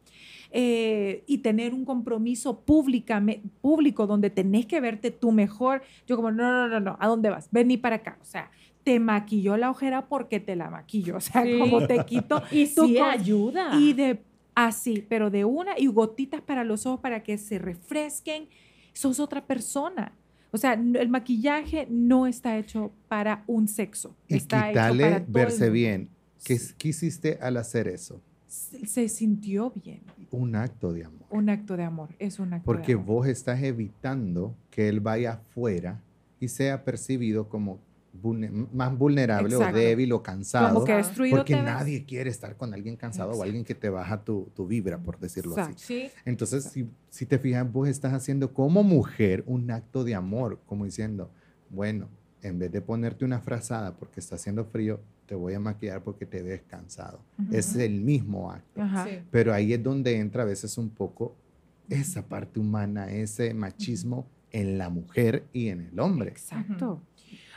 eh, y tener un compromiso pública, público donde tenés que verte tú mejor. Yo como, no, no, no, no, ¿a dónde vas? Vení para acá. O sea, te maquilló la ojera porque te la maquillo. O sea, Sí. como te quito. Y sí ayuda. Y de así, pero de una y gotitas para los ojos para que se refresquen. Sos otra persona. O sea, el maquillaje no está hecho para un sexo. Y está quitarle hecho para verse bien. ¿Qué, qué hiciste al hacer eso? Se, se sintió bien. Un acto de amor. Un acto de amor. Es un acto Porque de amor. vos estás evitando que él vaya afuera y sea percibido como vulne- más vulnerable Exacto. o débil o cansado. Como que destruido porque nadie quiere estar con alguien cansado o alguien que te baja tu, tu vibra, por decirlo Exacto. así. Sí. Entonces, si, si te fijas, vos estás haciendo como mujer un acto de amor, como diciendo, bueno, en vez de ponerte una frazada porque está haciendo frío, te voy a maquillar porque te ves cansado. Ujú. Es el mismo acto. Ajá. Sí. Pero ahí es donde entra a veces un poco esa parte humana, ese machismo en la mujer y en el hombre. Exacto.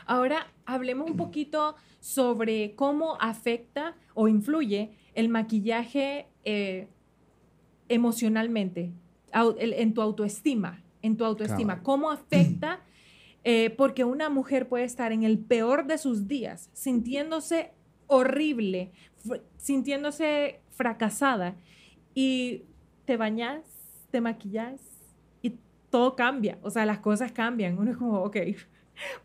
Ahora hablemos un poquito sobre cómo afecta o influye el maquillaje eh, emocionalmente en tu autoestima, en tu autoestima. ¿Cómo afecta? Eh, porque una mujer puede estar en el peor de sus días, sintiéndose horrible, sintiéndose fracasada y te bañas, te maquillas y todo cambia, o sea, las cosas cambian. Uno es como, ok,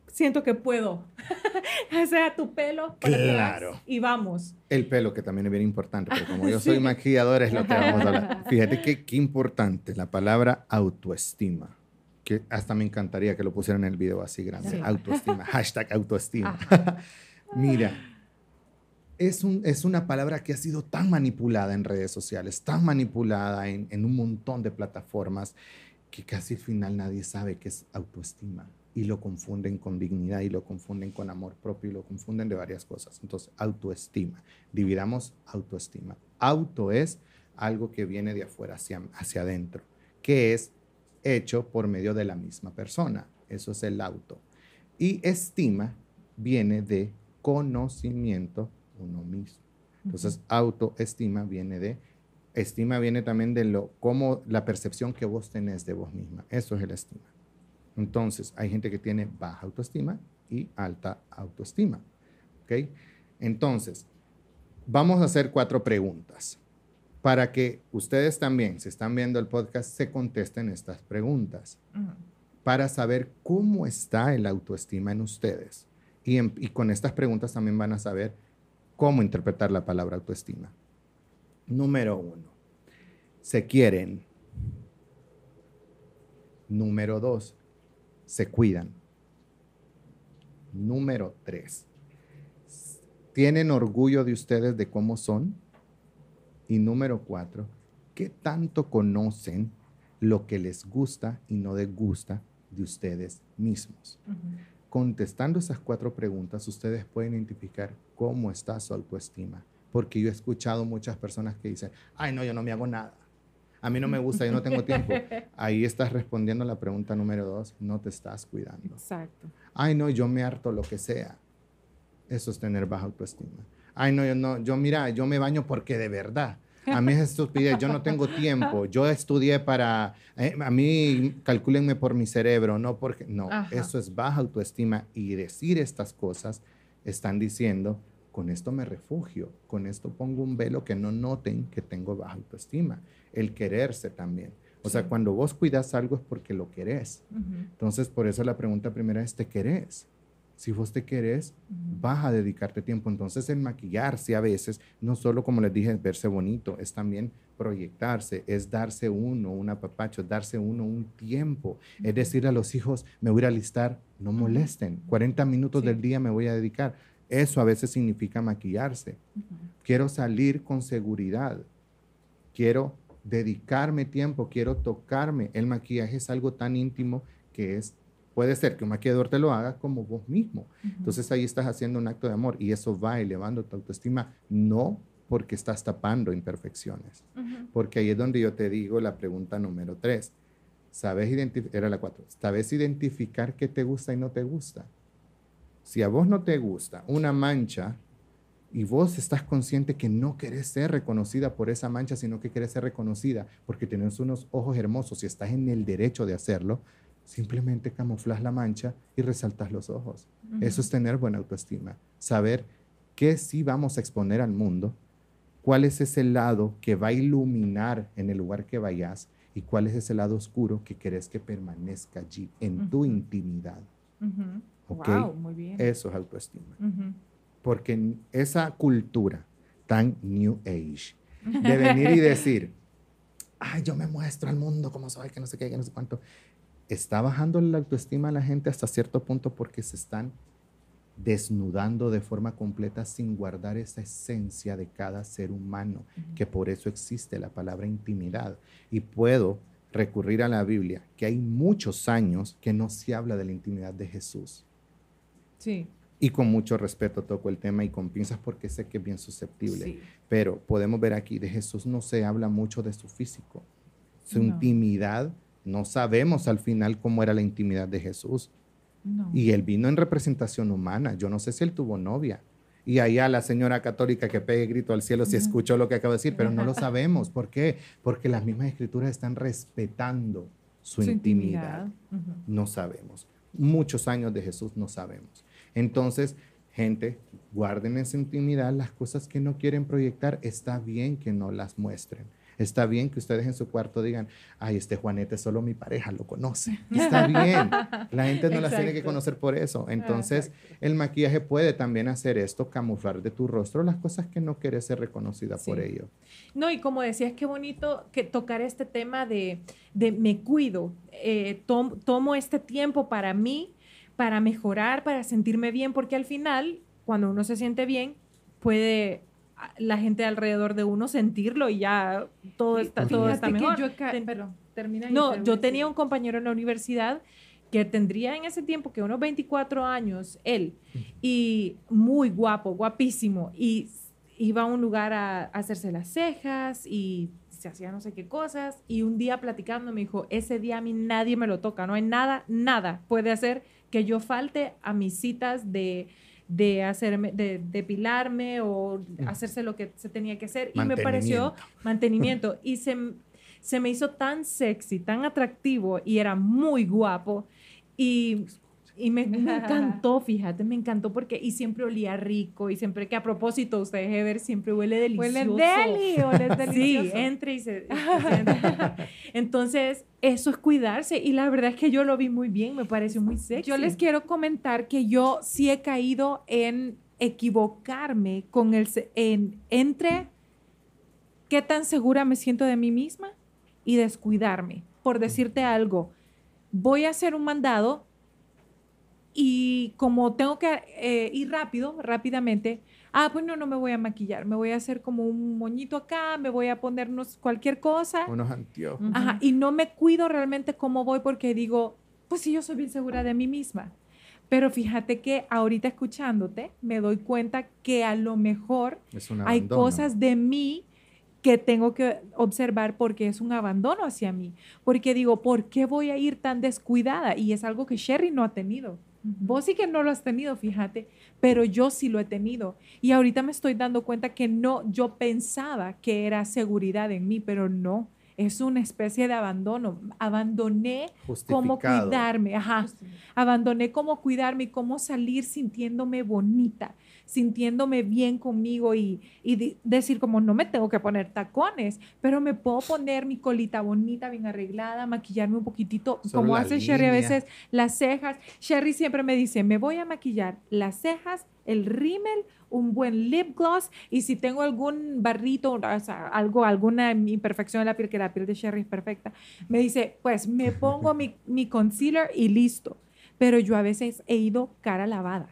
siento que puedo. o sea, tu pelo para Claro. y vamos. El pelo, que también es bien importante, pero como yo Sí. soy maquillador, es lo que vamos a hablar. Fíjate que qué importante la palabra autoestima. Que hasta me encantaría que lo pusieran en el video así grande. Sí. Autoestima. Hashtag autoestima. Mira, es, un, es una palabra que ha sido tan manipulada en redes sociales, tan manipulada en, en un montón de plataformas. que casi al final nadie sabe qué es autoestima y lo confunden con dignidad y lo confunden con amor propio y lo confunden de varias cosas. Entonces, autoestima. Dividamos autoestima. Auto es algo que viene de afuera hacia, hacia adentro, que es hecho por medio de la misma persona. Eso es el auto. Y estima viene de conocimiento uno mismo. Entonces, autoestima viene de, estima viene también de lo, como la percepción que vos tenés de vos misma. Eso es el estima. Entonces, hay gente que tiene baja autoestima y alta autoestima. ¿Ok? Entonces, vamos a hacer cuatro preguntas para que ustedes también, si están viendo el podcast, se contesten estas preguntas para saber cómo está el autoestima en ustedes. Y, y, con estas preguntas también van a saber cómo interpretar la palabra autoestima. Número uno, se quieren. Número dos, se cuidan. Número tres, tienen orgullo de ustedes de cómo son. Y número cuatro, ¿qué tanto conocen lo que les gusta y no les gusta de ustedes mismos? Contestando esas cuatro preguntas, ustedes pueden identificar cómo está su autoestima. Porque yo he escuchado muchas personas que dicen, ay, no, yo no me hago nada. A mí no me gusta, yo no tengo tiempo. Ahí estás respondiendo la pregunta número dos, no te estás cuidando. Exacto. Ay, no, yo me harto lo que sea. Eso es tener baja autoestima. Ay, no, yo no, yo mira, yo me baño porque de verdad. A mí es estupidez, yo no tengo tiempo. Yo estudié para, eh, a mí calcúlenme por mi cerebro, no porque, no, eso es baja autoestima y decir estas cosas están diciendo, con esto me refugio, con esto pongo un velo que no noten que tengo baja autoestima. El quererse también. O sea, cuando vos cuidas algo es porque lo querés. Entonces, por eso la pregunta primera es, ¿te querés? Si vos te querés, vas a dedicarte tiempo. Entonces, el maquillarse a veces, no solo como les dije, verse bonito, es también proyectarse, es darse uno un apapacho, darse uno un tiempo. Es decir a los hijos, me voy a alistar, no molesten, 40 minutos del día me voy a dedicar. Eso a veces significa maquillarse. Quiero salir con seguridad. Quiero dedicarme tiempo, quiero tocarme. El maquillaje es algo tan íntimo que es Puede ser que un maquillador te lo haga como vos mismo. Entonces ahí estás haciendo un acto de amor y eso va elevando tu autoestima, no porque estás tapando imperfecciones. Porque ahí es donde yo te digo la pregunta número tres. ¿Sabes identificar, era la cuatro, ¿sabes identificar qué te gusta y no te gusta? Si a vos no te gusta una mancha y vos estás consciente que no querés ser reconocida por esa mancha, sino que querés ser reconocida porque tienes unos ojos hermosos y estás en el derecho de hacerlo, Simplemente camuflas la mancha y resaltas los ojos. Eso es tener buena autoestima. Saber qué sí vamos a exponer al mundo, cuál es ese lado que va a iluminar en el lugar que vayas y cuál es ese lado oscuro que querés que permanezca allí, en tu intimidad. Muy bien. Eso es autoestima. Porque esa cultura tan New Age de venir y decir, ay, yo me muestro al mundo como soy, que no sé qué, que no sé cuánto está bajando la autoestima a la gente hasta cierto punto porque se están desnudando de forma completa sin guardar esa esencia de cada ser humano, que por eso existe la palabra intimidad. Y puedo recurrir a la Biblia, que hay muchos años que no se habla de la intimidad de Jesús. Sí. Y con mucho respeto toco el tema y con pinzas porque sé que es bien susceptible. Pero podemos ver aquí, de Jesús no se habla mucho de su físico. Su intimidad no sabemos al final cómo era la intimidad de Jesús. Y él vino en representación humana. Yo no sé si él tuvo novia. Y allá la señora católica que pegue grito al cielo si escuchó lo que acabo de decir, pero no lo sabemos. ¿Por qué? Porque las mismas escrituras están respetando su, intimidad. No sabemos. Muchos años de Jesús no sabemos. Entonces, gente, guarden en su intimidad las cosas que no quieren proyectar. Está bien que no las muestren Está bien que ustedes en su cuarto digan, ay, este Juanete solo mi pareja lo conoce. Está bien. La gente no las tiene que conocer por eso. Entonces, el maquillaje puede también hacer esto, camuflar de tu rostro las cosas que no quieres ser reconocida por ello. No, y como decías, qué bonito que tocar este tema de, de me cuido, eh, tomo este tiempo para mí, para mejorar, para sentirme bien, porque al final, cuando uno se siente bien, puede la gente alrededor de uno sentirlo y ya todo está, todo está mejor. termina. y No, te voy yo tenía un compañero en la universidad que tendría en ese tiempo que unos 24 años, él, y muy guapo, guapísimo, y iba a un lugar a, a hacerse las cejas y se hacía no sé qué cosas, y un día platicando me dijo, ese día a mí nadie me lo toca, no hay nada, nada puede hacer que yo falte a mis citas de de hacerme, de depilarme o hacerse lo que se tenía que hacer. Y me pareció mantenimiento. Y se, se me hizo tan sexy, tan atractivo y era muy guapo. Y, y me, me encantó, fíjate, me encantó porque, y siempre olía rico y siempre que a propósito, ustedes deben ver, siempre huele delicioso. Huele deli, huele Sí, delicioso. entre y se... y se entra. Entonces, eso es cuidarse y la verdad es que yo lo vi muy bien, me pareció muy sexy. Yo les quiero comentar que yo sí he caído en equivocarme con el en, entre qué tan segura me siento de mí misma y descuidarme. Por decirte algo, voy a hacer un mandado y como tengo que eh, ir rápido, rápidamente, ah, pues no, no me voy a maquillar, me voy a hacer como un moñito acá, me voy a ponernos cualquier cosa. Unos anteojos. Ajá, y no me cuido realmente cómo voy porque digo, pues sí, yo soy bien segura de mí misma. Pero fíjate que ahorita escuchándote me doy cuenta que a lo mejor hay cosas de mí que tengo que observar porque es un abandono hacia mí. Porque digo, ¿por qué voy a ir tan descuidada? Y es algo que Sherry no ha tenido. Vos sí que no lo has tenido, fíjate, pero yo sí lo he tenido. Y ahorita me estoy dando cuenta que no, yo pensaba que era seguridad en mí, pero no. Es una especie de abandono. Abandoné cómo cuidarme, ajá. Abandoné cómo cuidarme y cómo salir sintiéndome bonita, sintiéndome bien conmigo y, y decir como no me tengo que poner tacones, pero me puedo poner mi colita bonita, bien arreglada, maquillarme un poquitito, como hace Sherry a veces, las cejas. Sherry siempre me dice, me voy a maquillar las cejas, el rímel, un buen lip gloss y si tengo algún barrito, o sea, algo, alguna imperfección en la piel, que la piel de Sherry es perfecta, me dice, pues me pongo mi, mi concealer y listo. Pero yo a veces he ido cara lavada.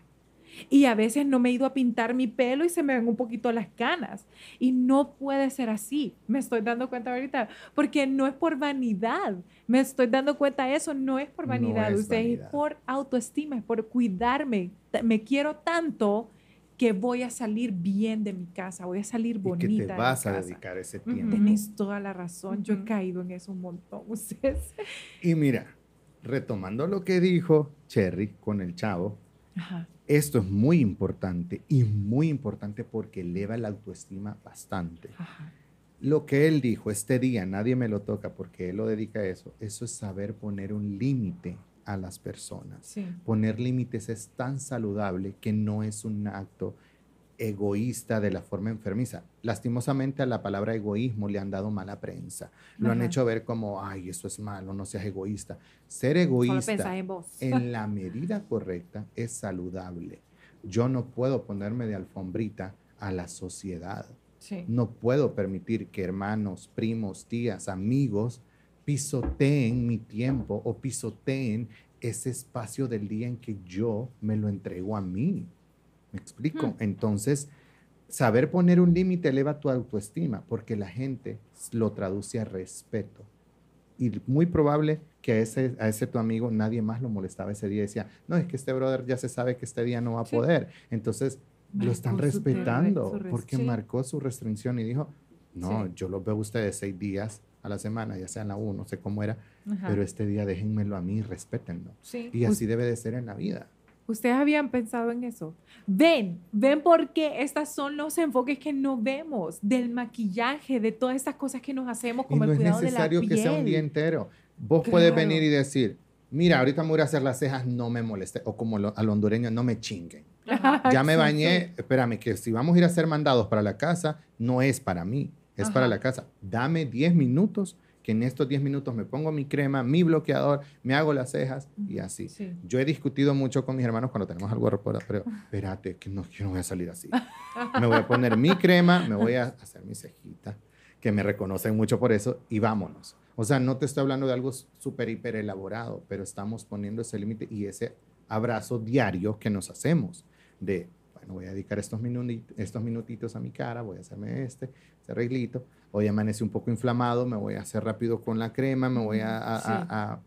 Y a veces no me he ido a pintar mi pelo y se me ven un poquito las canas. Y no puede ser así. Me estoy dando cuenta ahorita. Porque no es por vanidad. Me estoy dando cuenta de eso. No es por No vanidad. es Usted es por autoestima, es por cuidarme. Me quiero tanto que voy a salir bien de mi casa. Voy a salir Y bonita. que de te mi vas a casa. dedicar ese tiempo. Tenés toda la razón. Yo he caído en eso un montón. Ustedes. Y mira, retomando lo que dijo Cherry con el chavo, Ajá. Esto es muy importante y muy importante porque eleva la autoestima bastante. Ajá. Lo que él dijo, este día nadie me lo toca porque él lo dedica a eso, eso es saber poner un límite a las personas. Sí. Poner límites es tan saludable que no es un acto egoísta de la forma enfermiza. Lastimosamente a la palabra egoísmo le han dado mala prensa. Lo han hecho ver como, ay, eso es malo, no seas egoísta. Ser egoísta en la medida correcta es saludable. Yo no puedo ponerme de alfombrita a la sociedad. Sí. No puedo permitir que hermanos, primos, tías, amigos pisoteen mi tiempo o pisoteen ese espacio del día en que yo me lo entrego a mí. ¿Me explico? Hmm. Entonces, saber poner un límite eleva tu autoestima porque la gente lo traduce a respeto. Y muy probable que a ese, a ese tu amigo nadie más lo molestaba ese día. Decía, no, es que este brother ya se sabe que este día no va a Sí. poder. Entonces, lo están respetando porque sí. marcó su restricción y dijo, no, Sí. yo los veo a ustedes seis días a la semana, ya sea en la U, no sé cómo era, Ajá. pero este día déjenmelo a mí, respétenlo. Y así debe de ser en la vida. ¿Ustedes habían pensado en eso? Ven, ven porque estos son los enfoques que no vemos del maquillaje, de todas estas cosas que nos hacemos Y como no el es cuidado de la necesario piel. que sea un día entero. Vos puedes venir y decir, mira, ahorita me voy a hacer las cejas, no me moleste. O como lo- al hondureño, no me chinguen. Ya me bañé, espérame, que si vamos a ir a hacer mandados para la casa, no es para mí, es para la casa. Dame 10 minutos, que en estos 10 minutos me pongo mi crema, mi bloqueador, me hago las cejas y así. Sí. Yo he discutido mucho con mis hermanos cuando tenemos algo por pero espérate, que no, yo no voy a salir así. Me voy a poner mi crema, me voy a hacer mi cejita, que me reconocen mucho por eso, y vámonos. O sea, no te estoy hablando de algo súper, hiper elaborado, pero estamos poniendo ese límite y ese abrazo diario que nos hacemos de bueno, voy a dedicar estos, estos minutitos a mi cara, voy a hacerme este, este arreglito. Hoy amanece un poco inflamado, me voy a hacer rápido con la crema, me voy a, a,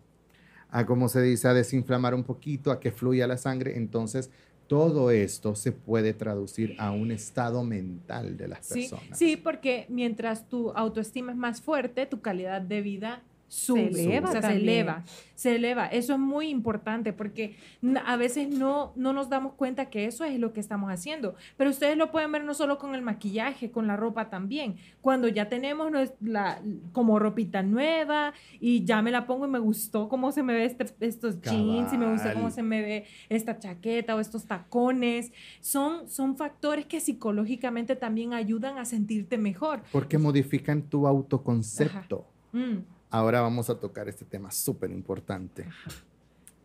a, como se dice, a desinflamar un poquito, a que fluya la sangre. Entonces, todo esto se puede traducir a un estado mental de las personas. Sí, porque mientras tu autoestima es más fuerte, tu calidad de vida se eleva, se eleva, se eleva. Eso es muy importante porque a veces no, no nos damos cuenta que eso es lo que estamos haciendo. Pero ustedes lo pueden ver no solo con el maquillaje, con la ropa también. Cuando ya tenemos la, como ropita nueva y ya me la pongo y me gustó cómo se me ve este, estos jeans y me gusta cómo se me ve esta chaqueta o estos tacones. Son, son factores que psicológicamente también ayudan a sentirte mejor. Porque modifican tu autoconcepto. Mm. Ahora vamos a tocar este tema súper importante.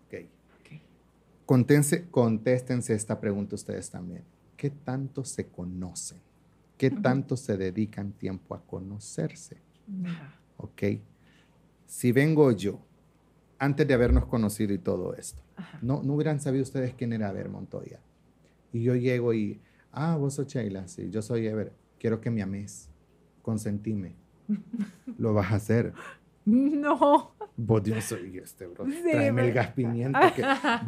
Okay. contéstense esta pregunta ustedes también. ¿Qué tanto se conocen? ¿Qué tanto se dedican tiempo a conocerse? Ok. Si vengo yo, antes de habernos conocido y todo esto, no, no hubieran sabido ustedes quién era Ever Montoya. Y yo llego y, ah, vos sos Sheila, sí, yo soy Ever, quiero que me ames, consentime. Lo vas a hacer. No. Vos yo soy este, bro. Tráeme el gas pimienta.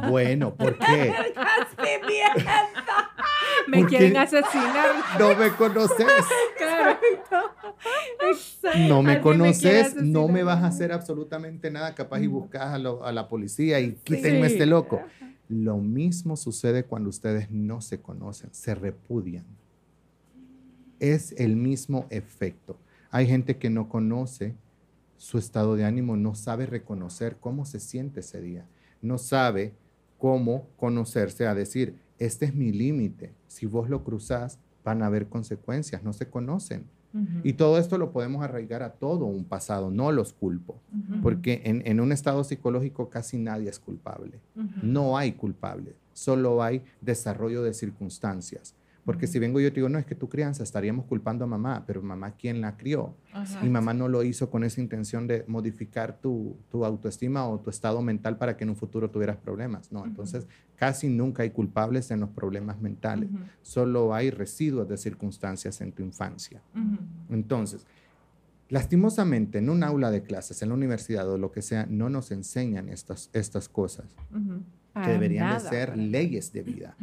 Bueno, ¿por qué? El gas pimienta. Me quieren asesinar. No me conoces. No me conoces, no me vas a hacer absolutamente nada. Capaz y buscas a, la policía y quítenme este loco. Lo mismo sucede cuando ustedes no se conocen, se repudian. Es el mismo efecto. Hay gente que no conoce su estado de ánimo, no sabe reconocer cómo se siente ese día, no sabe cómo conocerse a decir, este es mi límite, si vos lo cruzás van a haber consecuencias, no se conocen. Y todo esto lo podemos arraigar a todo un pasado, no los culpo, porque en, en, un estado psicológico casi nadie es culpable, no hay culpable, solo hay desarrollo de circunstancias. Porque si vengo yo y te digo, no, es que tu crianza estaríamos culpando a mamá, pero mamá, ¿quién la crió? Y mamá no lo hizo con esa intención de modificar tu, tu, autoestima o tu estado mental para que en un futuro tuvieras problemas. No, entonces casi nunca hay culpables en los problemas mentales. Solo hay residuos de circunstancias en tu infancia. Entonces, lastimosamente, en un aula de clases, en la universidad o lo que sea, no nos enseñan estas, estas cosas que deberían de ser leyes de vida,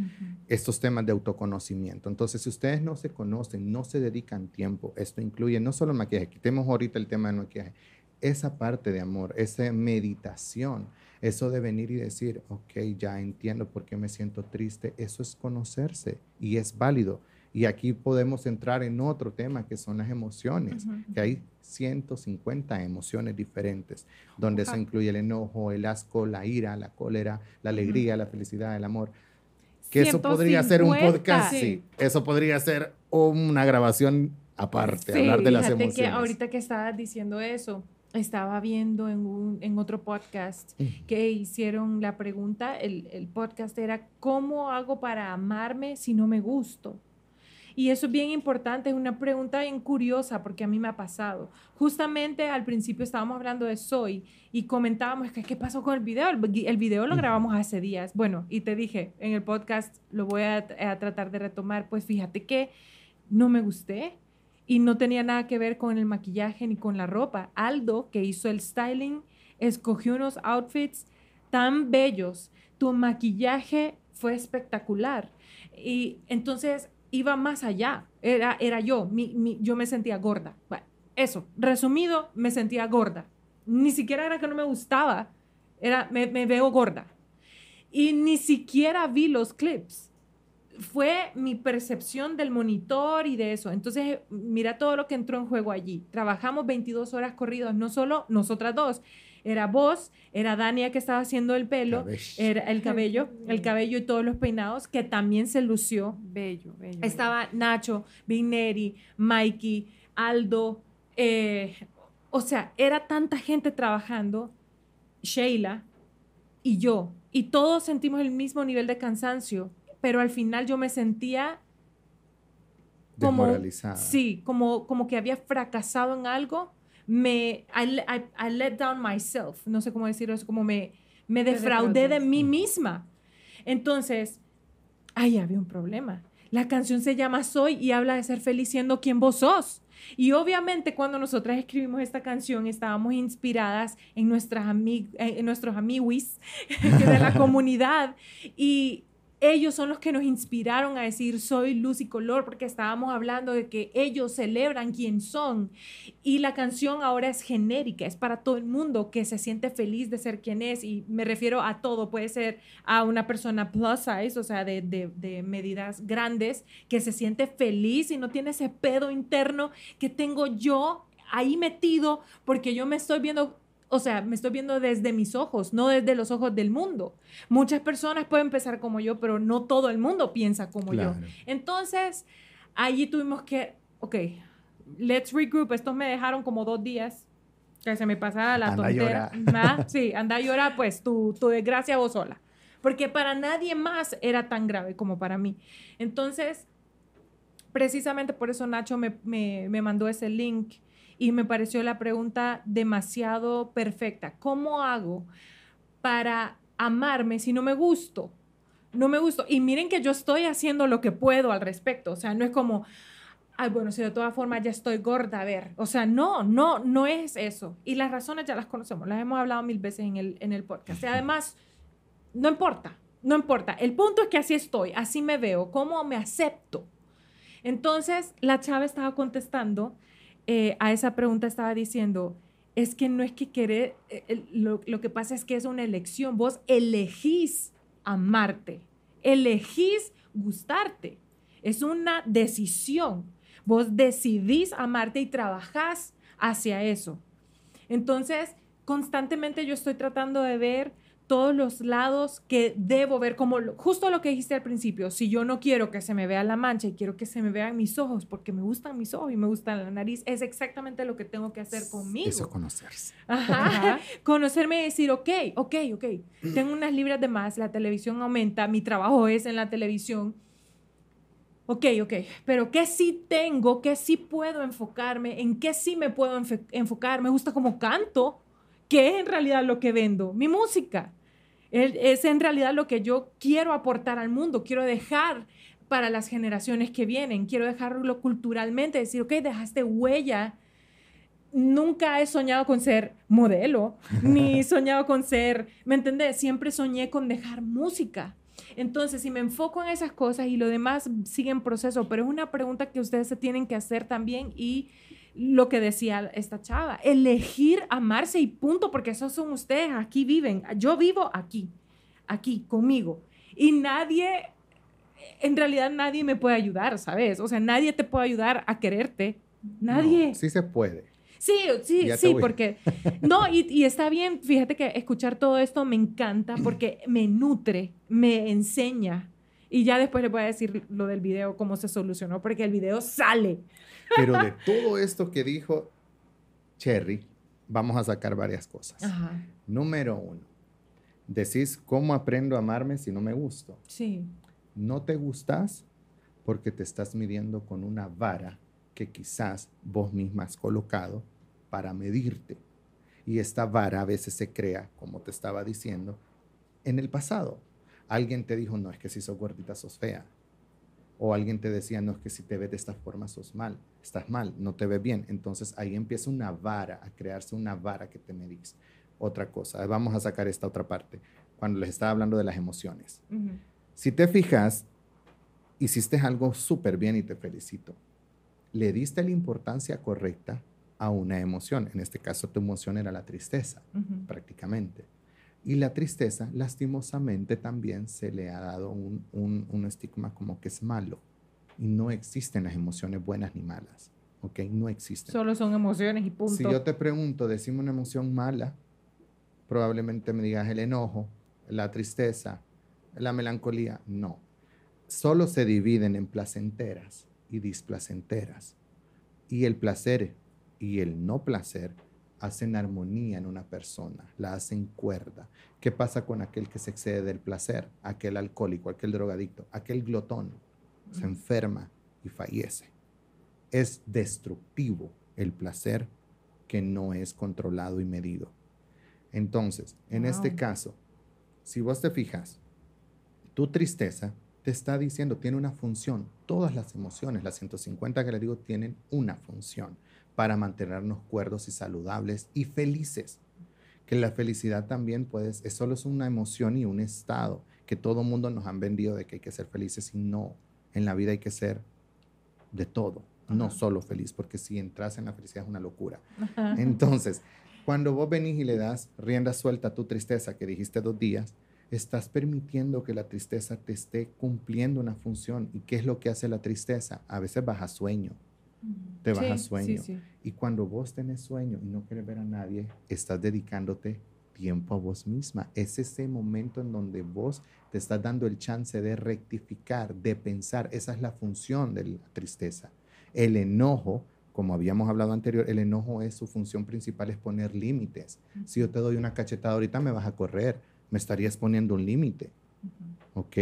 estos temas de autoconocimiento. Entonces, si ustedes no se conocen, no se dedican tiempo, esto incluye no solo el maquillaje, quitemos ahorita el tema del maquillaje, esa parte de amor, esa meditación, eso de venir y decir, ok, ya entiendo por qué me siento triste, eso es conocerse y es válido. Y aquí podemos entrar en otro tema que son las emociones, que hay 150 emociones diferentes, donde se incluye el enojo, el asco, la ira, la cólera, la alegría, la felicidad, el amor. Que eso podría ser un podcast, sí. Eso podría ser una grabación aparte, hablar de las emociones. que ahorita que estabas diciendo eso, estaba viendo en, un, en otro podcast que hicieron la pregunta, el, el podcast era, ¿cómo hago para amarme si no me gusto? Y eso es bien importante, es una pregunta bien curiosa porque a mí me ha pasado. Justamente al principio estábamos hablando de Soy y comentábamos que qué pasó con el video. El, video lo grabamos hace días. Bueno, y te dije, en el podcast lo voy a, a tratar de retomar. Pues fíjate que no me gusté y no tenía nada que ver con el maquillaje ni con la ropa. Aldo, que hizo el styling, escogió unos outfits tan bellos. Tu maquillaje fue espectacular. Y entonces iba más allá, era, era yo, yo me sentía gorda. Bueno, eso, resumido, me sentía gorda. Ni siquiera era que no me gustaba, era me, veo gorda. Y ni siquiera vi los clips. Fue mi percepción del monitor y de eso. Entonces, mira todo lo que entró en juego allí. Trabajamos 22 horas corridos, no solo nosotras dos, era vos, era Dania que estaba haciendo el pelo, era el cabello, el cabello y todos los peinados, que también se lució. Bello, bello. Estaba Nacho, Vigneri, Mikey, Aldo, eh, o sea, era tanta gente trabajando, Sheila y yo, y todos sentimos el mismo nivel de cansancio, pero al final yo me sentía como, sí, como, como que había fracasado en algo me, I, let down myself, no sé cómo decirlo, es como me, me defraudé de mí misma. Entonces, ahí había un problema. La canción se llama Soy y habla de ser feliz siendo quien vos sos. Y obviamente cuando nosotras escribimos esta canción estábamos inspiradas en, nuestras en nuestros amiguis de la comunidad y ellos son los que nos inspiraron a decir soy luz y color porque estábamos hablando de que ellos celebran quién son. Y la canción ahora es genérica, es para todo el mundo que se siente feliz de ser quien es. Y me refiero a todo, puede ser a una persona plus size, o sea, de, de medidas grandes, que se siente feliz y no tiene ese pedo interno que tengo yo ahí metido porque yo me estoy viendo o sea, me estoy viendo desde mis ojos, no desde los ojos del mundo. Muchas personas pueden pensar como yo, pero no todo el mundo piensa como yo. Entonces, allí tuvimos que, ok, let's regroup. Estos me dejaron como dos días que se me pasara la tontera. Sí, anda a llorar, pues tu, tu desgracia vos sola. Porque para nadie más era tan grave como para mí. Entonces, precisamente por eso Nacho me, me, me mandó ese link y me pareció la pregunta demasiado perfecta. ¿Cómo hago para amarme si no me gusto? No me gusto. Y miren que yo estoy haciendo lo que puedo al respecto. O sea, no es como, ay, bueno, si de todas formas ya estoy gorda, a ver. O sea, no, no, no es eso. Y las razones ya las conocemos, las hemos hablado mil veces en el, en el podcast. Y además, no importa, no importa. El punto es que así estoy, así me veo, cómo me acepto. Entonces, la chava estaba contestando eh, a esa pregunta estaba diciendo, es que no es que querer, eh, lo, lo, que pasa es que es una elección, vos elegís amarte, elegís gustarte, es una decisión, vos decidís amarte y trabajás hacia eso. Entonces, constantemente yo estoy tratando de ver todos los lados que debo ver, como justo lo que dijiste al principio, si yo no quiero que se me vea la mancha y quiero que se me vean mis ojos porque me gustan mis ojos y me gusta la nariz, es exactamente lo que tengo que hacer conmigo. Eso conocerse. Ajá. Conocerme y decir, ok, ok, ok, tengo unas libras de más, la televisión aumenta, mi trabajo es en la televisión. Ok, ok, pero ¿qué sí tengo? ¿Qué sí puedo enfocarme? ¿En qué sí me puedo enfocar? Me gusta como canto, ¿Qué es en realidad lo que vendo? Mi música. Es en realidad lo que yo quiero aportar al mundo, quiero dejar para las generaciones que vienen, quiero dejarlo culturalmente, decir, ok, dejaste huella. Nunca he soñado con ser modelo, ni soñado con ser, ¿me entendés? Siempre soñé con dejar música. Entonces, si me enfoco en esas cosas y lo demás sigue en proceso, pero es una pregunta que ustedes se tienen que hacer también y lo que decía esta chava, elegir amarse y punto, porque esos son ustedes, aquí viven, yo vivo aquí, aquí conmigo. Y nadie, en realidad nadie me puede ayudar, ¿sabes? O sea, nadie te puede ayudar a quererte, nadie. sí se puede. Sí, sí, sí, porque... No, y, y, está bien, fíjate que escuchar todo esto me encanta porque me nutre, me enseña. Y ya después le voy a decir lo del video, cómo se solucionó, porque el video sale. Pero de todo esto que dijo Cherry, vamos a sacar varias cosas. Número uno, decís, ¿cómo aprendo a amarme si no me gusto? Sí. No te gustas porque te estás midiendo con una vara que quizás vos misma has colocado para medirte. Y esta vara a veces se crea, como te estaba diciendo, en el pasado. Alguien te dijo, no, es que si sos gordita sos fea. O alguien te decía, no, es que si te ves de esta forma sos mal, estás mal, no te ves bien. Entonces ahí empieza una vara, a crearse una vara que te medís. Otra cosa, vamos a sacar esta otra parte, cuando les estaba hablando de las emociones. Si te fijas, hiciste algo súper bien y te felicito. Le diste la importancia correcta a una emoción. En este caso, tu emoción era la tristeza, prácticamente. Y la tristeza, lastimosamente, también se le ha dado un, un, estigma como que es malo. Y no existen las emociones buenas ni malas. ¿Ok? No existen. Solo son emociones y punto. Si yo te pregunto, decime una emoción mala, probablemente me digas el enojo, la tristeza, la melancolía. No. Solo se dividen en placenteras y displacenteras. Y el placer y el no placer hacen armonía en una persona, la hacen cuerda. ¿Qué pasa con aquel que se excede del placer? Aquel alcohólico, aquel drogadicto, aquel glotón, se enferma y fallece. Es destructivo el placer que no es controlado y medido. Entonces, en este caso, si vos te fijas, tu tristeza te está diciendo, tiene una función. Todas las emociones, las 150 que le digo, tienen una función para mantenernos cuerdos y saludables y felices. Que la felicidad también puede, es solo es una emoción y un estado que todo mundo nos han vendido de que hay que ser felices y no. En la vida hay que ser de todo, no solo feliz, porque si entras en la felicidad es una locura. Entonces, cuando vos venís y le das rienda suelta a tu tristeza que dijiste dos días, estás permitiendo que la tristeza te esté cumpliendo una función. ¿Y qué es lo que hace la tristeza? A veces baja sueño. Te baja sueño. Y cuando vos tenés sueño y no quieres ver a nadie, estás dedicándote tiempo a vos misma. Es ese momento en donde vos te estás dando el chance de rectificar, de pensar. Esa es la función de la tristeza. El enojo, como habíamos hablado anterior, el enojo es su función principal, es poner límites. Si yo te doy una cachetada ahorita, me vas a correr, me estarías poniendo un límite. ¿Ok?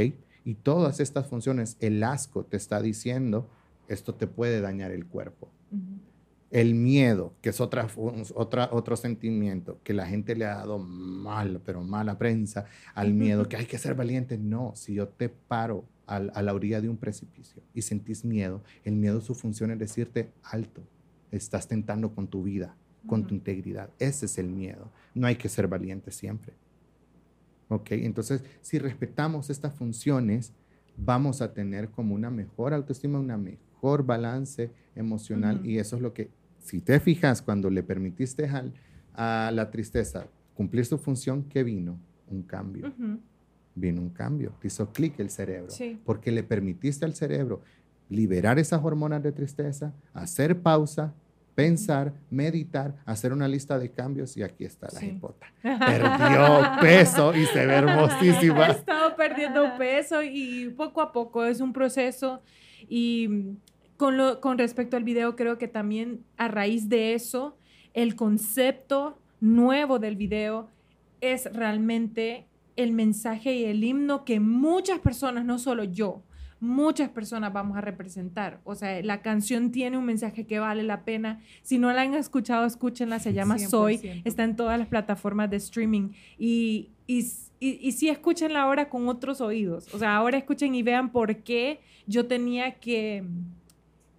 Y todas estas funciones, el asco te está diciendo, esto te puede dañar el cuerpo. El miedo, que es otra, otra, otro sentimiento que la gente le ha dado mal, pero mala prensa al miedo, que hay que ser valiente. No, si yo te paro a, la orilla de un precipicio y sentís miedo, el miedo su función es decirte alto, estás tentando con tu vida, con tu integridad. Ese es el miedo. No hay que ser valiente siempre. ¿Ok? Entonces, si respetamos estas funciones, vamos a tener como una mejor autoestima, una mejor balance emocional y eso es lo que si te fijas, cuando le permitiste a la tristeza cumplir su función, ¿qué vino? Un cambio. Vino un cambio. Te hizo clic el cerebro. Porque le permitiste al cerebro liberar esas hormonas de tristeza, hacer pausa, pensar, meditar, hacer una lista de cambios y aquí está la hipota. Perdió peso y se ve hermosísima. He estado perdiendo peso y poco a poco es un proceso y con, lo, con respecto al video, creo que también a raíz de eso, el concepto nuevo del video es realmente el mensaje y el himno que muchas personas, no solo yo, muchas personas vamos a representar. O sea, la canción tiene un mensaje que vale la pena. Si no la han escuchado, escúchenla. Se llama Soy. Está en todas las plataformas de streaming. Y, y, y, y sí, escúchenla ahora con otros oídos. O sea, ahora escuchen y vean por qué yo tenía que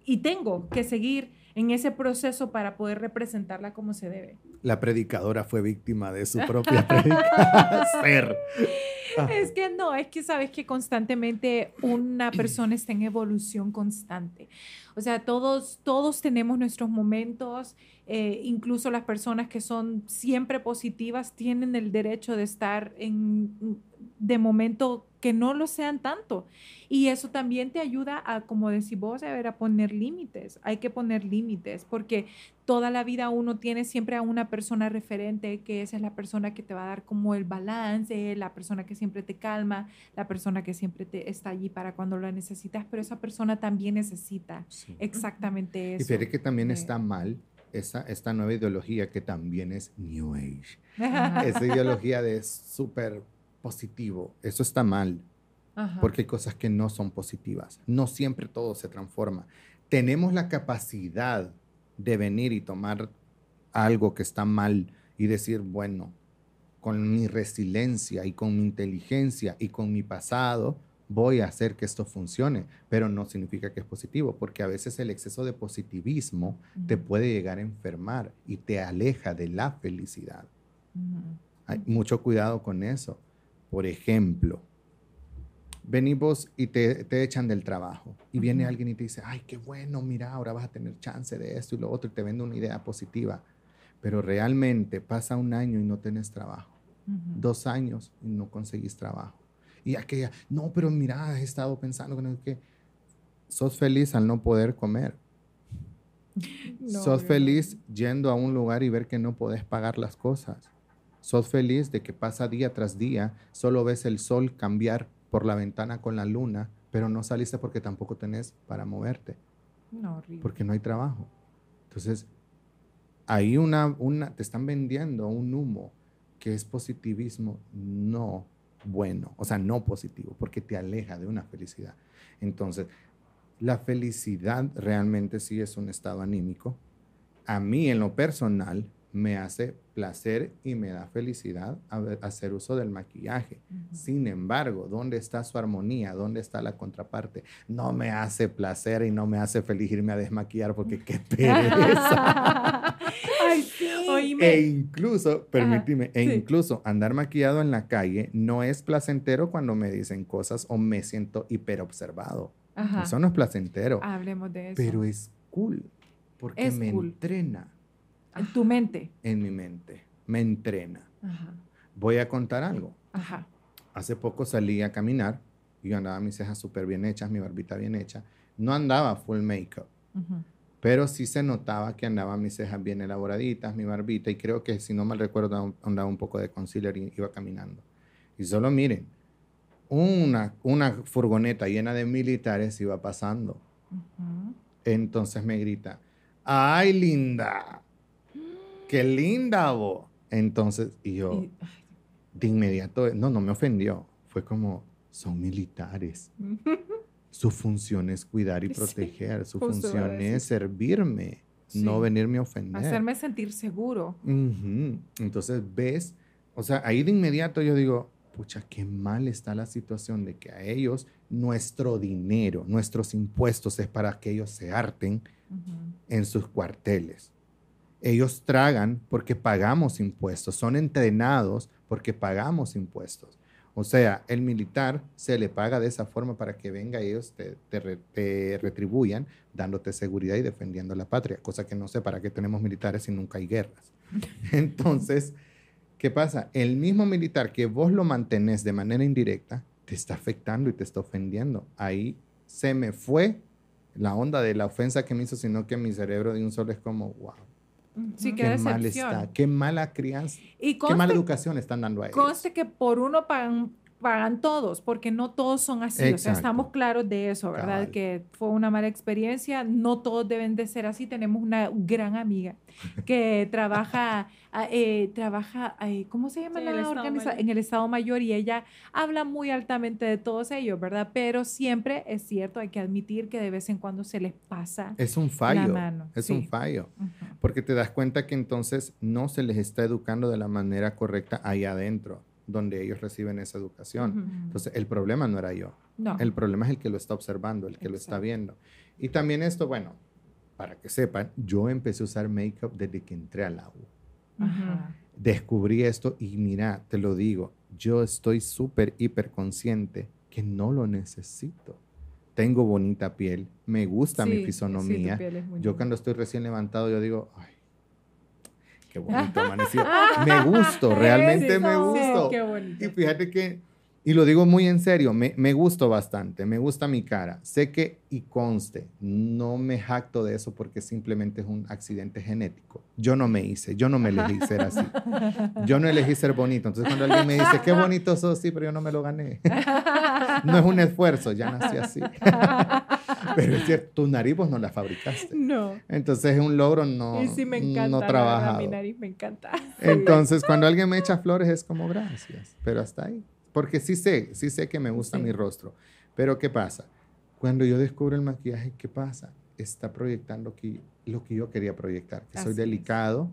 y tengo que seguir en ese proceso para poder representarla como se debe. La predicadora fue víctima de su propia predicación. Es que no, es que sabes que constantemente una persona está en evolución constante. O sea, todos, todos tenemos nuestros momentos, eh, incluso las personas que son siempre positivas tienen el derecho de estar en, de momento que no lo sean tanto. Y eso también te ayuda a, como decís vos, a, ver, a poner límites. Hay que poner límites porque toda la vida uno tiene siempre a una persona referente, que esa es la persona que te va a dar como el balance, la persona que siempre te calma, la persona que siempre te está allí para cuando lo necesitas, pero esa persona también necesita exactamente eso. Y fíjate que también está mal esa, esta nueva ideología que también es New Age. esa ideología de súper positivo, eso está mal, porque hay cosas que no son positivas. No siempre todo se transforma. Tenemos la capacidad de venir y tomar algo que está mal y decir, bueno, con mi resiliencia y con mi inteligencia y con mi pasado, voy a hacer que esto funcione, pero no significa que es positivo, porque a veces el exceso de positivismo te puede llegar a enfermar y te aleja de la felicidad. Hay mucho cuidado con eso. Por ejemplo, venimos y te, echan del trabajo y viene alguien y te dice, ay, qué bueno, mira, ahora vas a tener chance de esto y lo otro y te vende una idea positiva, pero realmente pasa un año y no tienes trabajo, dos años y no conseguís trabajo. Y aquella, no, pero mira, he estado pensando que sos feliz al no poder comer. sos feliz yendo a un lugar y ver que no podés pagar las cosas Sos feliz de que pasa día tras día, solo ves el sol cambiar por la ventana con la luna, pero no saliste porque tampoco tenés para moverte. No, porque no hay trabajo. Entonces, ahí una, una, te están vendiendo un humo que es positivismo no bueno, o sea, no positivo, porque te aleja de una felicidad. Entonces, la felicidad realmente sí es un estado anímico. A mí, en lo personal, me hace placer y me da felicidad hacer uso del maquillaje. Sin embargo, ¿dónde está su armonía? ¿Dónde está la contraparte? No me hace placer y no me hace feliz irme a desmaquillar porque qué pereza. Ay, sí. Oíme. e incluso, permíteme, e sí. incluso andar maquillado en la calle no es placentero cuando me dicen cosas o me siento hiperobservado. Ajá. Eso no es placentero, Hablemos de eso. pero es cool porque Es me cool. entrena en tu mente. en mi mente, me entrena. Ajá. Voy a contar algo. Ajá. Hace poco salí a caminar y yo andaba mis cejas súper bien hechas, mi barbita bien hecha. No andaba full makeup, Ujú. pero sí se notaba que andaba mis cejas bien elaboraditas, mi barbita, y creo que si no mal recuerdo andaba un poco de concealer y iba caminando. Y solo miren, una, una furgoneta llena de militares iba pasando. Ujú. Entonces me grita, ¡ay, linda! ¡Qué linda vos! Entonces, y yo Y- de inmediato, no, no me ofendió. Fue como, son militares. Su función es cuidar y Sí, proteger. Su iba a función es servirme, no Sí. venirme a ofender. hacerme sentir seguro. Ujú. Entonces, ves, o sea, ahí de inmediato yo digo, pucha, qué mal está la situación de que a ellos nuestro dinero, nuestros impuestos es para que ellos se harten Ujú. en sus cuarteles. Ellos tragan porque pagamos impuestos, son entrenados porque pagamos impuestos. O sea, el militar se le paga de esa forma para que venga y ellos te, te re- te retribuyan dándote seguridad y defendiendo la patria, cosa que no sé para qué tenemos militares si nunca hay guerras. Entonces, ¿qué pasa? El mismo militar que vos lo mantenés de manera indirecta, te está afectando y te está ofendiendo. Ahí se me fue la onda de la ofensa que me hizo, sino que mi cerebro de un solo es como, wow, Sí, qué qué mal está, qué mala crianza, Y qué mala conste, educación están dando a ellos. conste que por uno pagan, pagan todos, porque no todos son así. O sea, estamos claros de eso, ¿verdad? Cabal. Que fue una mala experiencia. No todos deben de ser así. Tenemos una gran amiga que trabaja, ah, eh, trabaja, eh, ¿cómo se llama Sí, la el Estado organiza- Mayor. En el Estado Mayor y ella habla muy altamente de todos ellos, ¿verdad? Pero siempre es cierto, hay que admitir que de vez en cuando se les pasa Es un la fallo, mano. es sí. un fallo, porque te das cuenta que entonces no se les está educando de la manera correcta allá adentro, donde ellos reciben esa educación. Ujú. Entonces, el problema no era yo. No. El problema es el que lo está observando, el que lo está viendo. Y también esto, bueno, para que sepan, yo empecé a usar make-up desde que entré al agua. Ajá. Descubrí esto y mira, te lo digo, yo estoy súper, hiper consciente que no lo necesito. Tengo bonita piel, me gusta Sí, mi fisonomía. yo cuando estoy recién levantado, yo digo, ay, qué bonito amaneció. me gusto, realmente me Eso. gusto. Qué bonito. Y fíjate que, y lo digo muy en serio, me, me gusto bastante, me gusta mi cara. Sé que, y conste, no me jacto de eso porque simplemente es un accidente genético. Yo no me hice, yo no me elegí ser así. Yo no elegí ser bonito. Entonces cuando alguien me dice, qué bonito sos, sí, pero yo no me lo gané. no es un esfuerzo, ya nací así. pero es cierto, tu nariz vos no la fabricaste. No. Entonces es un logro no, y sí me encanta. no trabajado. Mi nariz me encanta. Entonces, cuando alguien me echa flores es como gracias, pero hasta ahí. Porque sí sé, sí sé que me gusta Sí. mi rostro. Pero ¿qué pasa? Cuando yo descubro el maquillaje, ¿qué pasa? Está proyectando que, lo que yo quería proyectar, que soy es. delicado,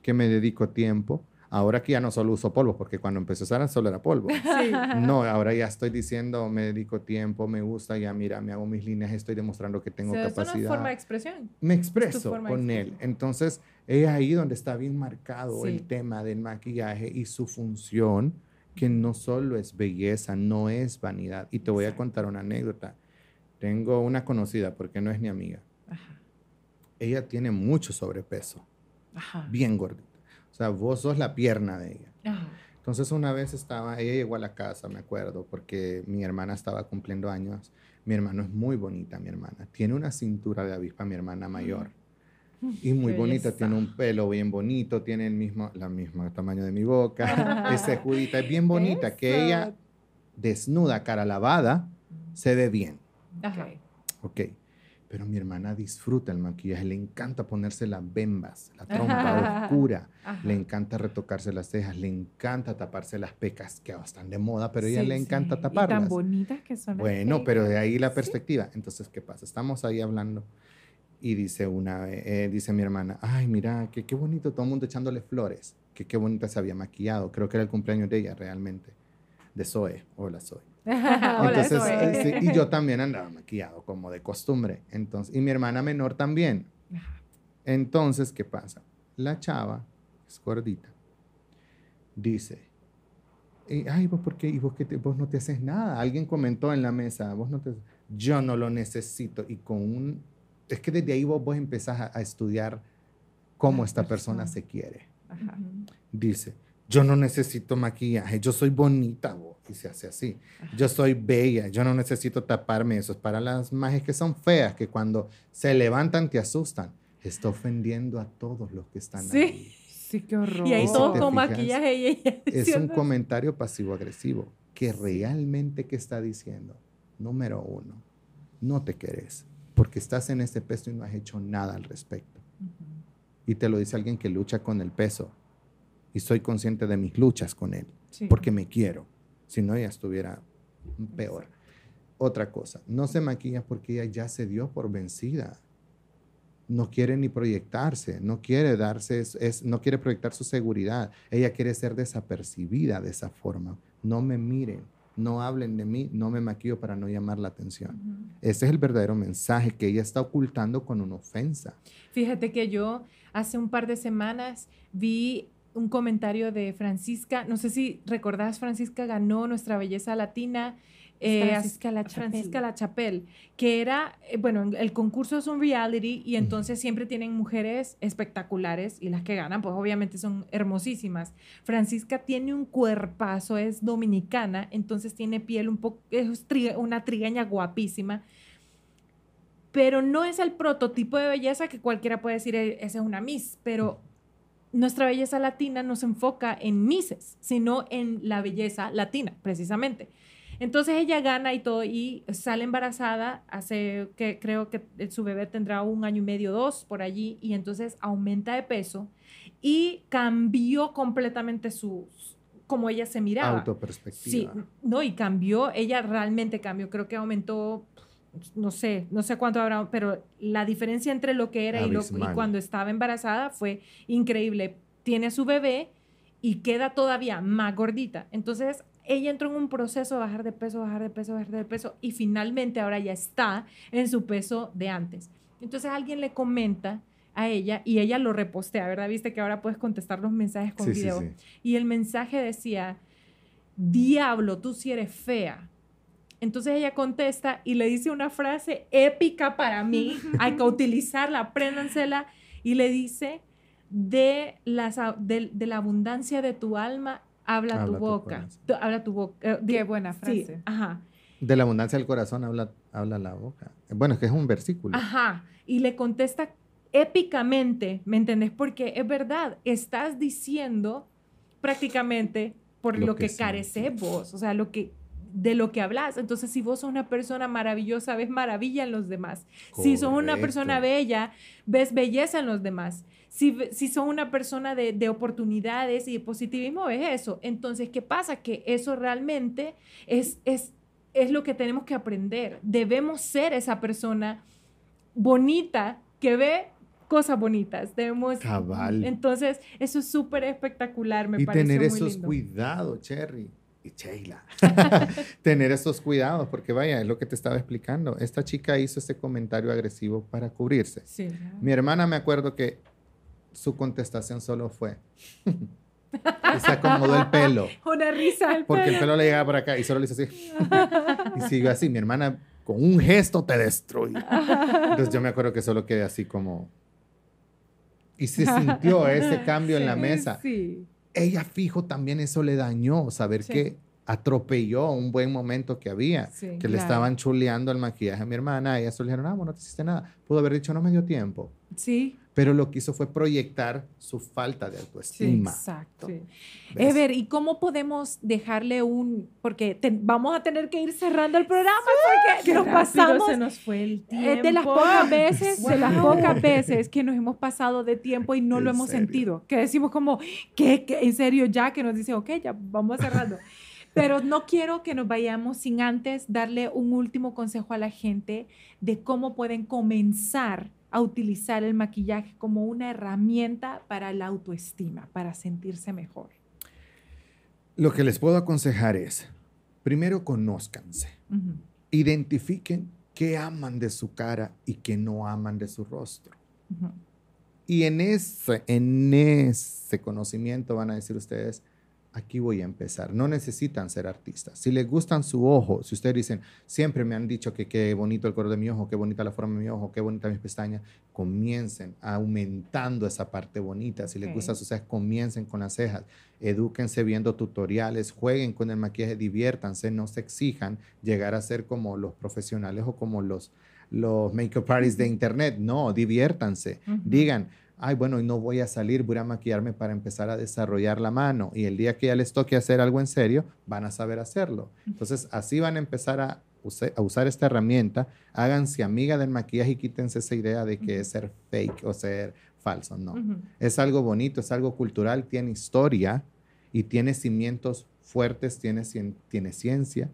que me dedico tiempo. Ahora que ya no solo uso polvo, porque cuando empecé a usar solo era polvo. Sí. No, ahora ya estoy diciendo, me dedico tiempo, me gusta, ya mira, me hago mis líneas, estoy demostrando que tengo O sea, es capacidad una forma de expresión. me expreso con él. Entonces, es ahí donde está bien marcado Sí. el tema del maquillaje y su función, que no solo es belleza, no es vanidad. Y te voy a contar una anécdota. Tengo una conocida, porque no es mi amiga. Ajá. Ella tiene mucho sobrepeso, Ajá. bien gordita. O sea, vos sos la pierna de ella. Ajá. Entonces una vez estaba, ella llegó a la casa, me acuerdo, porque mi hermana estaba cumpliendo años. Mi hermano es muy bonita, mi hermana. Tiene una cintura de avispa, mi hermana mayor. Y muy Qué bonita, belleza. tiene un pelo bien bonito, tiene el mismo, la mismo tamaño de mi boca, es cejudita, es bien bonita, que Eso. ella desnuda, cara lavada, se ve bien, Ajá. ok. Pero mi hermana disfruta el maquillaje, le encanta ponerse las bembas, la trompa oscura, Ajá. le encanta retocarse las cejas, le encanta taparse las pecas, que ahora están de moda, pero a ella Sí, le sí. encanta Y taparlas. tan bonitas que son. las Bueno, pero de ahí la perspectiva. Entonces, ¿qué pasa? Estamos ahí hablando Y dice una, eh, dice mi hermana, ay, mira, que qué bonito, todo el mundo echándole flores, que qué bonita se había maquillado. Creo que era el cumpleaños de ella realmente, de Zoe. Hola, Zoe. Hola, Entonces, Zoe. eh, sí, y yo también andaba maquillado, como de costumbre. Entonces, y mi hermana menor también. Entonces, ¿qué pasa? La chava, es gordita, dice, "Eh, ay, vos, ¿por qué? ¿Y vos, qué te- vos no te haces nada? Alguien comentó en la mesa, vos no te... Yo no lo necesito. Y con un... Es que desde ahí vos, vos empezás a, a estudiar cómo La esta persona persona. se quiere. Ajá. Dice, yo no necesito maquillaje, yo soy bonita, vos. Y se hace así. Yo soy bella, yo no necesito taparme. Eso es para las majes que son feas, que cuando se levantan te asustan. Está ofendiendo a todos los que están Sí. ahí. Sí, qué horror. Y ahí todos con fijas, maquillaje y ella Es un comentario pasivo-agresivo que realmente que está diciendo, número uno, no te querés porque estás en ese peso y no has hecho nada al respecto. Y te lo dice alguien que lucha con el peso. Y soy consciente de mis luchas con él, Sí. porque me quiero. Si no, ya estuviera peor. Otra cosa, no se maquilla porque ella ya se dio por vencida. No quiere ni proyectarse, no quiere darse, es- no quiere proyectar su seguridad. Ella quiere ser desapercibida de esa forma. No me miren, no hablen de mí, no me maquillo para no llamar la atención. Ese es el verdadero mensaje que ella está ocultando con una ofensa. Fíjate que yo hace un par de semanas vi un comentario de Francisca, no sé si recordás, Francisca ganó Nuestra Belleza Latina. Eh, Francisca La Francisca La Chapelle, que era, eh, bueno, el concurso es un reality y entonces siempre tienen mujeres espectaculares y las que ganan, pues obviamente son hermosísimas. Francisca tiene un cuerpazo, es dominicana, entonces tiene piel un poco, es tri- una trigueña guapísima pero no es el prototipo de belleza que cualquiera puede decir, "Eh, esa es una Miss, pero nuestra belleza latina no se enfoca en Misses, sino en la belleza latina, precisamente. Entonces ella gana y todo y sale embarazada, hace que creo que su bebé tendrá un año y medio, dos por allí, y entonces aumenta de peso y cambió completamente su, como ella se miraba. Sí, Autoperspectiva. no, y cambió, ella realmente cambió, creo que aumentó, no sé, no sé cuánto habrá, pero la diferencia entre lo que era y, lo, y cuando estaba embarazada fue increíble. Tiene su bebé y queda todavía más gordita. Entonces, ella entró en un proceso de bajar de peso, bajar de peso, bajar de peso y finalmente ahora ya está en su peso de antes. Entonces, alguien le comenta a ella y ella lo repostea, ¿verdad? Viste que ahora puedes contestar los mensajes con Sí, video. sí. Y el mensaje decía, diablo, tú sí eres fea. Entonces ella contesta y le dice una frase épica para mí, hay que utilizarla, apréndansela, y le dice, de, las, de, de la abundancia de tu alma, habla, Habla tu boca. Tu- habla tu boca. eh, Qué buena sí, frase. ajá, De la abundancia del corazón habla, habla la boca. Bueno, es que es un versículo. ajá. Y le contesta épicamente, ¿me entendés? Porque es verdad, estás diciendo prácticamente por Lo lo, que que, careces vos, o sea, lo que de lo que hablas. Entonces, si vos sos una persona maravillosa, ves maravilla en los demás. Si sos una persona Correcto. bella, ves belleza en los demás. Si, si sos una persona de, de oportunidades y de positivismo, ves eso. Entonces, ¿qué pasa? Que eso realmente es, es, es lo que tenemos que aprender. Debemos ser esa persona bonita que ve cosas bonitas. Debemos, Cabal. Entonces, eso es súper espectacular, me y parece tener muy esos lindo. cuidados, Cherry. Y Sheila. tener esos cuidados, porque vaya, es lo que te estaba explicando. Esta chica hizo ese comentario agresivo para cubrirse. Sí. Mi hermana me acuerdo que su contestación solo fue. y se acomodó el pelo. Una risa al Porque el pelo. pelo le llegaba por acá y solo le hizo así. y siguió así. Mi hermana con un gesto te destruye. Entonces yo me acuerdo que solo quedé así como... Y se sintió ese cambio en la mesa. Sí. Ella fijo también eso le dañó, saber Sí. que atropelló un buen momento que había, Sí, que le claro. estaban chuleando el maquillaje a mi hermana, ella solo dijeron, ah, bueno, no te hiciste nada. Pudo haber dicho, no me dio tiempo. Sí. Pero lo que hizo fue proyectar su falta de autoestima. Exacto. sí. ¿ves? Ever, ¿y cómo podemos dejarle un, porque te- vamos a tener que ir cerrando el programa porque Qué nos pasamos se nos fue el tiempo. Es de las pocas veces, de las Wow. pocas veces que nos hemos pasado de tiempo y no lo ¿En hemos serio? sentido. Que decimos como, ¿qué, qué? En serio, ya que nos dice, ok, ya vamos cerrando. Pero no quiero que nos vayamos sin antes darle un último consejo a la gente de cómo pueden comenzar a utilizar el maquillaje como una herramienta para la autoestima, para sentirse mejor? Lo que les puedo aconsejar es, primero conózcanse, identifiquen qué aman de su cara y qué no aman de su rostro. Y en ese, en ese conocimiento van a decir ustedes, aquí voy a empezar. No necesitan ser artistas. Si les gustan su ojo, si ustedes dicen, siempre me han dicho que qué bonito el color de mi ojo, qué bonita la forma de mi ojo, qué bonita mis pestañas, comiencen aumentando esa parte bonita. Si les Ok. gustan sus cejas, comiencen con las cejas. Edúquense viendo tutoriales, jueguen con el maquillaje, diviértanse, no se exijan llegar a ser como los profesionales o como los, los makeup artists de internet. No, diviértanse. Digan, ay, bueno, no voy a salir, voy a maquillarme para empezar a desarrollar la mano. Y el día que ya les toque hacer algo en serio, van a saber hacerlo. Entonces, así van a empezar a, usar esta herramienta. Háganse amiga del maquillaje y quítense esa idea de que es ser fake o ser falso. No. Es algo bonito, es algo cultural, tiene historia y tiene cimientos fuertes, tiene, tiene ciencia.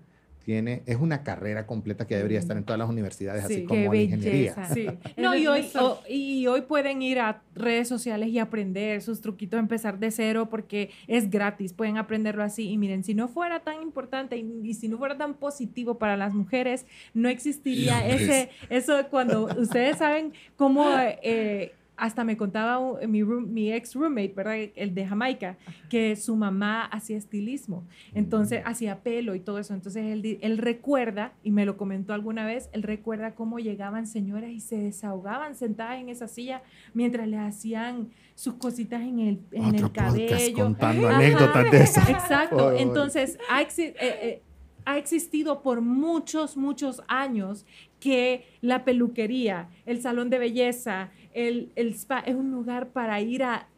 Tiene, es una carrera completa que debería estar en todas las universidades, Sí, así como la ingeniería. Sí. No, No, y hoy- o- y hoy pueden ir a redes sociales y aprender sus truquitos, empezar de cero porque es gratis, pueden aprenderlo así. Y miren, si no fuera tan importante y, y si no fuera tan positivo para las mujeres, no existiría ese, eso de cuando ustedes saben cómo, eh, hasta me contaba un- mi, room- mi ex roommate, ¿verdad? El de Jamaica, que su mamá hacía estilismo. Entonces hacía pelo y todo eso. Entonces él, él recuerda, y me lo comentó alguna vez, él recuerda cómo llegaban señoras y se desahogaban sentadas en esa silla mientras le hacían sus cositas en el, en el Otro cabello. contando Ajá. anécdotas de. Exacto. Entonces, ha, exi- eh, eh, ha existido por muchos, muchos años que la peluquería, el salón de belleza, el, el spa es un lugar para ir a...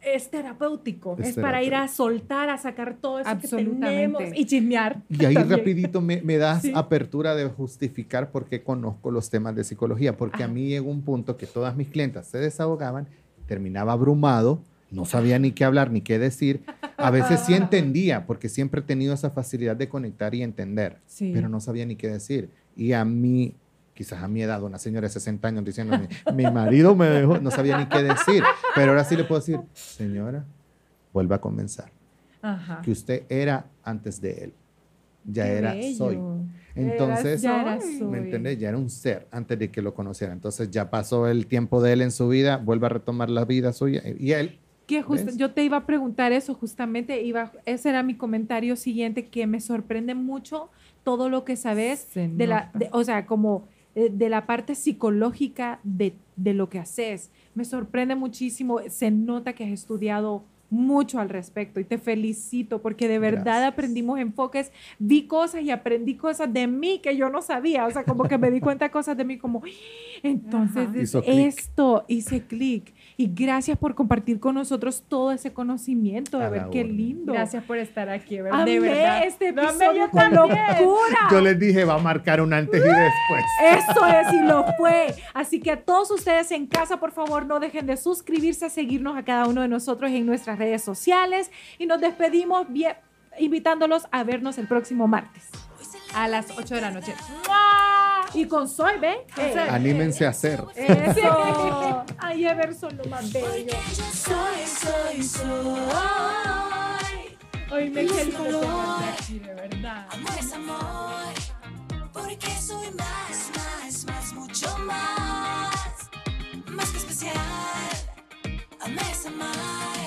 Es terapéutico, es, Es para ir a soltar, a sacar todo eso que Absolutamente. tenemos y chismear. Y ahí también. rapidito me, me das Sí. apertura de justificar por qué conozco los temas de psicología, porque a Ajá. mí llegó un punto que todas mis clientas se desahogaban, terminaba abrumado, no sabía ni qué hablar ni qué decir. A veces sí entendía, porque siempre he tenido esa facilidad de conectar y entender, Sí. pero no sabía ni qué decir. Y a mí, quizás a mi edad, una señora de 60 años diciéndome, mi marido me dejó, no sabía ni qué decir, pero ahora sí le puedo decir, señora, vuelva a comenzar Ajá. que usted era antes de él. Ya Qué era bello. soy. Entonces, ya era soy. ¿me entiendes? Ya era un ser antes de que lo conociera. Entonces ya pasó el tiempo de él en su vida, vuelve a retomar la vida suya y él. Que yo te iba a preguntar eso justamente, iba, ese era mi comentario siguiente, que me sorprende mucho todo lo que sabes Se de la, de- o sea, como eh, de la parte psicológica de, de lo que haces. Me sorprende muchísimo, se nota que has estudiado mucho al respecto y te felicito porque de verdad Gracias. aprendimos enfoques, vi cosas y aprendí cosas de mí que yo no sabía, o sea, como que me di cuenta de cosas de mí como, entonces Ajá. es Hizo clic. esto, hice clic y gracias por compartir con nosotros todo ese conocimiento, de A ver qué orden. lindo. Gracias por estar aquí, ¿verdad? Amé de verdad. este episodio con locura. Yo les dije, va a marcar un antes y después. Eso es y lo fue. Así que a todos ustedes en casa, por favor, no dejen de suscribirse, seguirnos a cada uno de nosotros en nuestras redes sociales y nos despedimos bien, invitándolos a vernos el próximo martes A las 8 de la noche. Y con Soy, ¿ven? Eh, Anímense a hacer. Eso. Ay, Everson, lo más bello. Soy, soy, soy. Hoy me quedo aquí, de verdad. Amor es amor, porque soy más, más, más, mucho más. Más que especial, amor es amar.